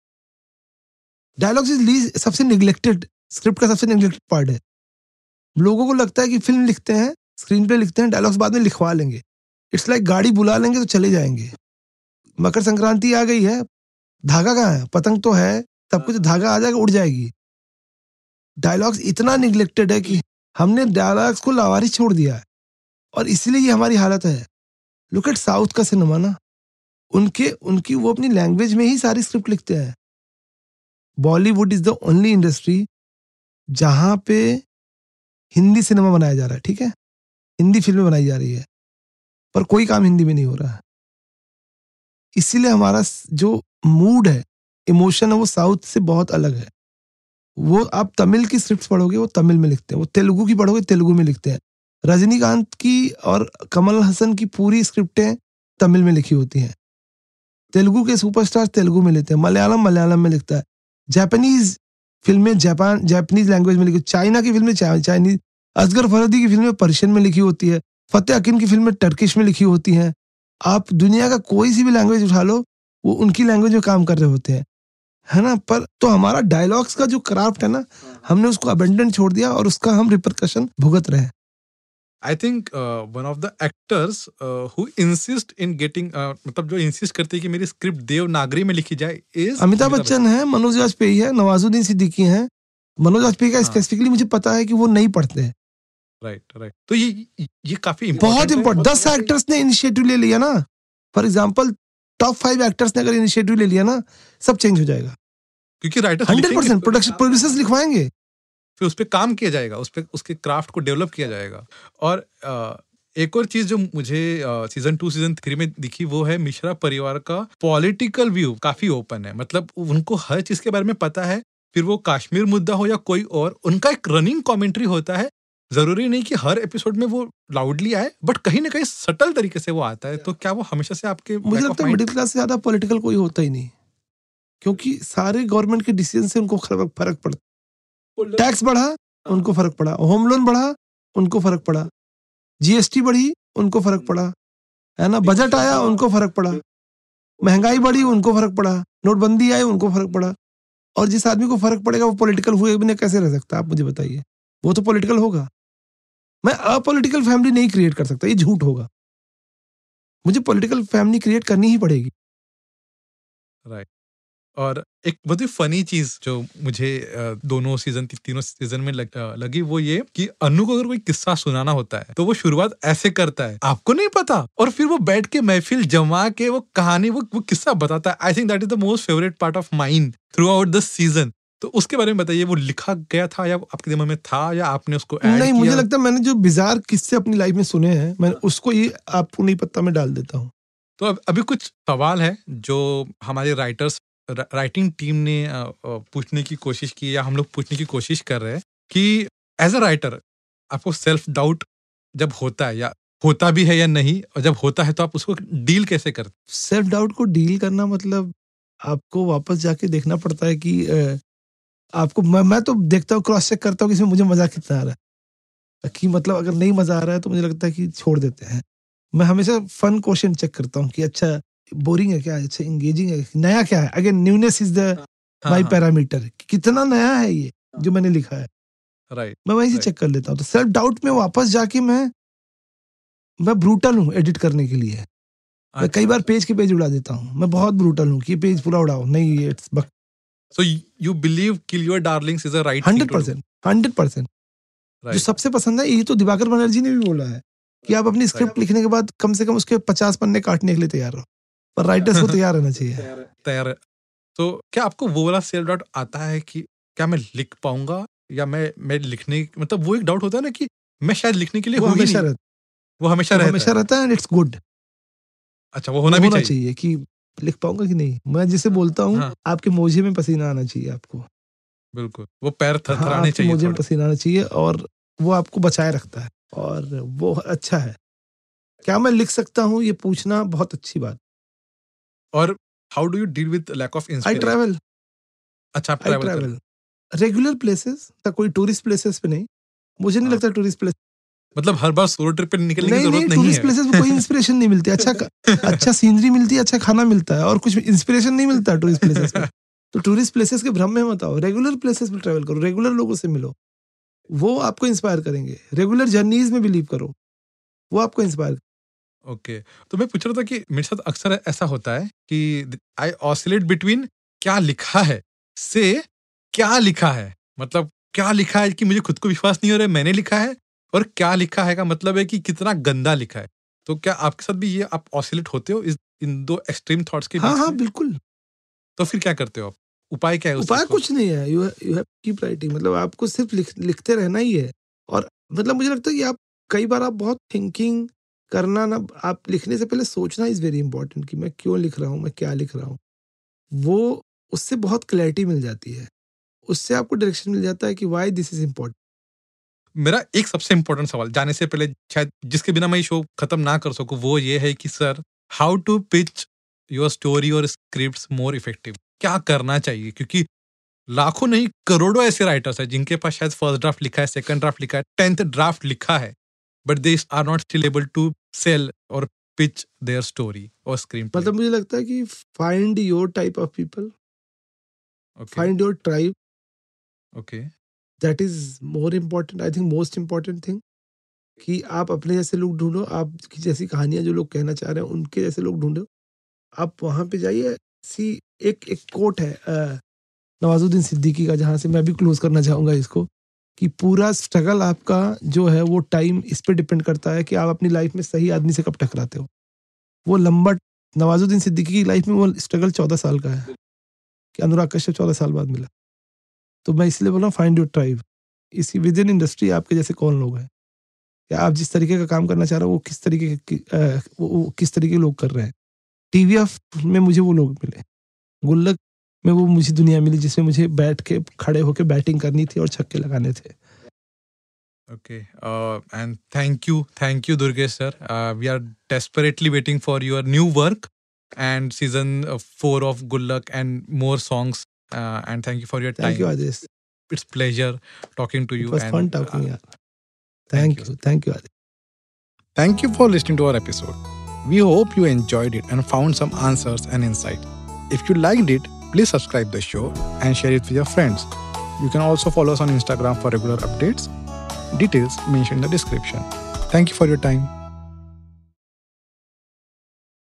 डायलॉग्स इज़ लीज सबसे निग्लेक्टेड स्क्रिप्ट का सबसे निग्लेक्टेड पार्ट है। लोगों को लगता है कि फ़िल्म लिखते हैं स्क्रीन पे लिखते हैं डायलॉग्स बाद में लिखवा लेंगे। इट्स लाइक like गाड़ी बुला लेंगे तो चले जाएँगे। मकर संक्रांति आ गई है, धागा कहाँ है? पतंग तो है, सब कुछ धागा आ जाएगा, उड़ जाएगी। डायलॉग्स इतना निग्लेक्टेड है कि हमने डायलॉग्स को लावारिस छोड़ दिया है। और इसीलिए ये हमारी हालत है। लुक एट साउथ का सिनेमा ना। उनके, उनकी वो अपनी लैंग्वेज में ही सारी स्क्रिप्ट लिखते हैं। Bollywood is the only industry जहाँ पे हिंदी सिनेमा बनाया जा रहा है, ठीक है? हिंदी फ़िल्में बनाई जा रही है। पर कोई काम हिंदी में नहीं हो रहा है। इसीलिए हमारा जो मूड है इमोशन है, वो साउथ से बहुत अलग है। वो आप तमिल की स्क्रिप्ट पढ़ोगे, वो तमिल में लिखते हैं। वो तेलुगु की पढ़ोगे, तेलुगु में लिखते हैं। रजनीकांत की और कमल हसन की पूरी स्क्रिप्टें तमिल में लिखी होती हैं। तेलुगु के सुपरस्टार तेलुगु में लिखते हैं। मलयालम मलयालम में लिखता है। जापानीज फ़िल्में जापान जापानीज लैंग्वेज में लिखी चाइना की फ़िल्में चाइनीज़ असगर फरदी की फ़िल्में पर्शियन में लिखी होती है। फतेह अकीन की फ़िल्में टर्किश में लिखी होती हैं। आप दुनिया का कोई सी भी लैंग्वेज उठा लो, वो उनकी लैंग्वेज में काम कर रहे होते हैं। है ना? पर तो हमारा डायलॉग्स का जो क्राफ्ट है ना हमने उसको अबेंडन छोड़ दिया और उसका हम रिपरकशन भुगत रहे हैं। I think one of the actors who insist in getting मतलब जो इंसिस्ट करते हैं कि मेरी स्क्रिप्ट देवनागरी में लिखी जाए इज़ अमिताभ बच्चन है मनोज वाजपेयी है नवाजुद्दीन सिद्दीकी है। मनोज वाजपेयी का हाँ। स्पेसिफिकली मुझे पता है कि वो नहीं पढ़ते हैं। राइट राइट तो ये ये काफ़ी बहुत important है। इंपॉर्टेंट दस एक्टर्स ने इनिशिएटिव ले लिया ना। For example top five actors ने अगर इनिशिएटिव ले लिया ना सब चेंज हो जाएगा। क्योंकि writer hundred percent production producers लिखवाएँगे। फिर उस पर काम किया जाएगा उस पर उसके क्राफ्ट को डेवलप किया जाएगा। और एक और चीज़ जो मुझे सीज़न टू सीज़न थ्री में दिखी वो है मिश्रा परिवार का पॉलिटिकल व्यू काफ़ी ओपन है। मतलब उनको हर चीज़ के बारे में पता है फिर वो कश्मीर मुद्दा हो या कोई और उनका एक रनिंग कमेंट्री होता है ज़रूरी नहीं कि हर एपिसोड में वो लाउडली आए बट कहीं ना कहीं सटल तरीके से वो आता है तो क्या वो हमेशा से आपके मुझे लगता है मिडिल क्लास से ज़्यादा पॉलिटिकल कोई होता ही नहीं क्योंकि सारे गवर्नमेंट के डिसीज़न से उनको फ़र्क पड़ता टैक्स बढ़ा उनको फ़र्क पड़ा होम लोन बढ़ा उनको फ़र्क पड़ा जीएसटी बढ़ी उनको फ़र्क पड़ा है ना? बजट आया उनको फ़र्क पड़ा महँगाई बढ़ी उनको फ़र्क पड़ा नोटबंदी आई उनको फ़र्क पड़ा और जिस आदमी को फ़र्क पड़ेगा वो पॉलिटिकल हुए बिना कैसे रह सकता? आप मुझे बताइए वो तो पॉलिटिकल होगा। मैं अपोलिटिकल फैमिली नहीं क्रिएट कर सकता ये झूठ होगा। मुझे पॉलिटिकल फैमिली क्रिएट करनी ही पड़ेगी। Right right. और एक बहुत ही फनी चीज़ जो मुझे दोनों सीज़न तीनों सीज़न में लग, लगी वो ये कि अनु को अगर कोई किस्सा सुनाना होता है तो वो शुरुआत ऐसे करता है। आपको नहीं पता? और फिर वो बैठ के महफिल जमा के वो कहानी वो वो किस्सा बताता है। I think that is the most favourite part of mind throughout the season तो उसके बारे में बताइए वो लिखा गया था या आपके दिमाग में था या आपने उसको नहीं किया? मुझे लगता है मैंने जो बिजार किस्से अपनी लाइफ में सुने हैं मैं उसको ही आपको नहीं पता मैं डाल देता हूँ तो अब अभी कुछ सवाल है जो हमारे राइटर्स राइटिंग टीम ने पूछने की कोशिश की या हम लोग पूछने की कोशिश कर रहे हैं कि एज अ राइटर आपको सेल्फ डाउट जब होता है या होता भी है या नहीं और जब होता है तो आप उसको डील कैसे करते सेल्फ डाउट को डील करना मतलब आपको वापस जाके देखना पड़ता है कि आपको मैं मैं तो देखता हूँ क्रॉस चेक करता हूँ कि इसमें मुझे मज़ा कितना आ रहा है। कि मतलब अगर नहीं मज़ा आ रहा है तो मुझे लगता है कि छोड़ देते हैं। मैं हमेशा फन क्वेश्चन चेक करता हूँ कि अच्छा बोरिंग है क्या? अच्छा इंगेजिंग है? नया क्या है? Again newness is the my parameter कितना नया है ये जो मैंने लिखा है। राइट मैं वहीं से चेक कर लेता हूँ। तो सेल्फ डाउट में वापस जाके मैं मैं ब्रूटल हूँ एडिट करने के लिए। मैं कई बार पेज के पेज उड़ा देता हूँ। मैं बहुत ब्रूटल हूँ कि पेज पूरा उड़ाओ। नहीं इट्स बक So you believe Kill Your Darlings is a right hundred percent hundred percent. जो सबसे पसंद है ये तो दिवाकर बनर्जी ने भी बोला है कि आप अपनी स्क्रिप्ट लिखने के बाद कम से कम उसके पचास पन्ने काटने के लिए तैयार रहो पर राइटर्स को तैयार रहना चाहिए। तैयार है। तो क्या आपको वो वाला सेल्फ डाउट आता है कि क्या मैं लिख पाऊँगा या मैं मैं लिखने मतलब वो एक डाउट होता है ना कि मैं शायद लिखने के लिए वो हमेशा रहता वो हमेशा रहता है। इट्स गुड अच्छा वो होना भी चाहिए, चाहिए कि लिख पाऊँगा कि नहीं? मैं जिसे बोलता हूँ हाँ। आपके मोजे में पसीना आना चाहिए आपको। बिल्कुल। वो पैर थरथराने हाँ, चाहिए मोजे में पसीना आना चाहिए और वो आपको बचाए रखता है और वो अच्छा है। क्या मैं लिख सकता हूँ? ये पूछना बहुत अच्छी बात। और how do you deal with lack of I travel अच्छा आप ट्रैवल रेगुलर प्लेसेस कोई टूरिस्ट प्लेसेस पे नहीं। मुझे नहीं हाँ। लगता टूरिस्ट प्लेस मतलब हर बार सोलो ट्रिप पे निकलने की ज़रूरत नहीं, नहीं है। प्लेसेस में कोई इंस्पिरेशन नहीं मिलती। अच्छा [LAUGHS] अच्छा सीनरी मिलती है अच्छा खाना मिलता है और कुछ इंस्पिरेशन नहीं मिलता टूरिस्ट प्लेसेस में। [LAUGHS] तो टूरिस्ट प्लेसेस के भ्रम में मत आओ। रेगुलर प्लेसेस में ट्रैवल करो रेगुलर लोगों से मिलो। वो आपको इंस्पायर करेंगे। रेगुलर जर्नीज में बिलीव करो। वो आपको इंस्पायर ओके तो मैं पूछ रहा था कि मेरे साथ अक्सर ऐसा होता है कि आई ऑसिलेट बिटवीन क्या लिखा है से क्या लिखा है। मतलब क्या लिखा है कि मुझे खुद को विश्वास नहीं हो रहा है मैंने लिखा है और क्या लिखा है का मतलब है कि कितना गंदा लिखा है। तो क्या आपके साथ भी ये आप ऑसिलेट होते हो इस इन दो एक्सट्रीम थॉट्स के हाँ हाँ बिल्कुल। तो फिर क्या करते हो आप? उपाय क्या है उपाय कुछ नहीं है। You you have keep writing मतलब आपको सिर्फ़ लिख, लिखते रहना ही है। और मतलब मुझे लगता है कि आप कई बार आप बहुत थिंकिंग करना ना आप लिखने से पहले सोचना इज़ वेरी इंपॉर्टेंट कि मैं क्यों लिख रहा हूँ मैं क्या लिख रहा हूँ। वो उससे बहुत क्लैरिटी मिल जाती है। उससे आपको डायरेक्शन मिल जाता है कि वाई दिस इज़ इम्पोर्टेंट मेरा एक सबसे इंपॉर्टेंट सवाल जाने से पहले शायद जिसके बिना मैं शो खत्म ना कर सकूँ वो ये है कि sir how to pitch your story और स्क्रिप्ट मोर इफ़ेक्टिव क्या करना चाहिए? क्योंकि लाखों नहीं करोड़ों ऐसे राइटर्स हैं जिनके पास शायद फ़र्स्ट ड्राफ्ट लिखा है सेकंड ड्राफ्ट लिखा है टेंथ ड्राफ्ट लिखा है but they are not still able to sell और पिच देयर स्टोरी और स्क्रीन मतलब मुझे लगता है कि find your type of people find your tribe okay that is more important I think most important thing कि आप अपने जैसे लोग ढूंढो, आप की जैसी कहानियाँ जो लोग कहना चाह रहे हैं, उनके जैसे लोग ढूंढो। आप वहाँ पे जाइए, सी एक एक कोट है नवाजुद्दीन सिद्दीकी का, जहाँ से मैं भी क्लोज करना चाहूँगा इसको, कि पूरा स्ट्रगल आपका जो है वो टाइम इस पर डिपेंड करता है कि आप अपनी लाइफ में सही आदमी से कब टकराते हो। वो लंबा, नवाजुद्दीन सिद्दीकी की लाइफ में वो स्ट्रगल चौदह साल का है, कि अनुराग कश्यप चौदह साल बाद मिला। तो मैं इसलिए बोल रहा हूँ फाइंड योर ट्राइब इसी विद इन इंडस्ट्री आपके जैसे कौन लोग हैं या आप जिस तरीके का काम करना चाह रहे हो वो किस तरीके के वो, वो किस तरीके के लोग कर रहे हैं टीवीएफ में मुझे वो लोग मिले गुल्लक में वो मुझे दुनिया मिली जिसमें मुझे बैठ के खड़े होके बैटिंग करनी थी और छक्के लगाने थे Okay. Uh, and thank you. Thank you, Durgesh sir. Uh, we are desperately waiting and season uh, four of Good Luck and more songs. uh, and thank you for your time. Thank you, Adis. It's pleasure talking to you. It was and, fun talking. Uh, thank, thank you. you. Thank you, Adis. Thank you for listening to our episode. We hope you enjoyed it and found some answers and insight. If you liked it, please subscribe the show and share it with your friends. You can also follow us on Instagram for regular updates. Details mentioned in the description. Thank you for your time.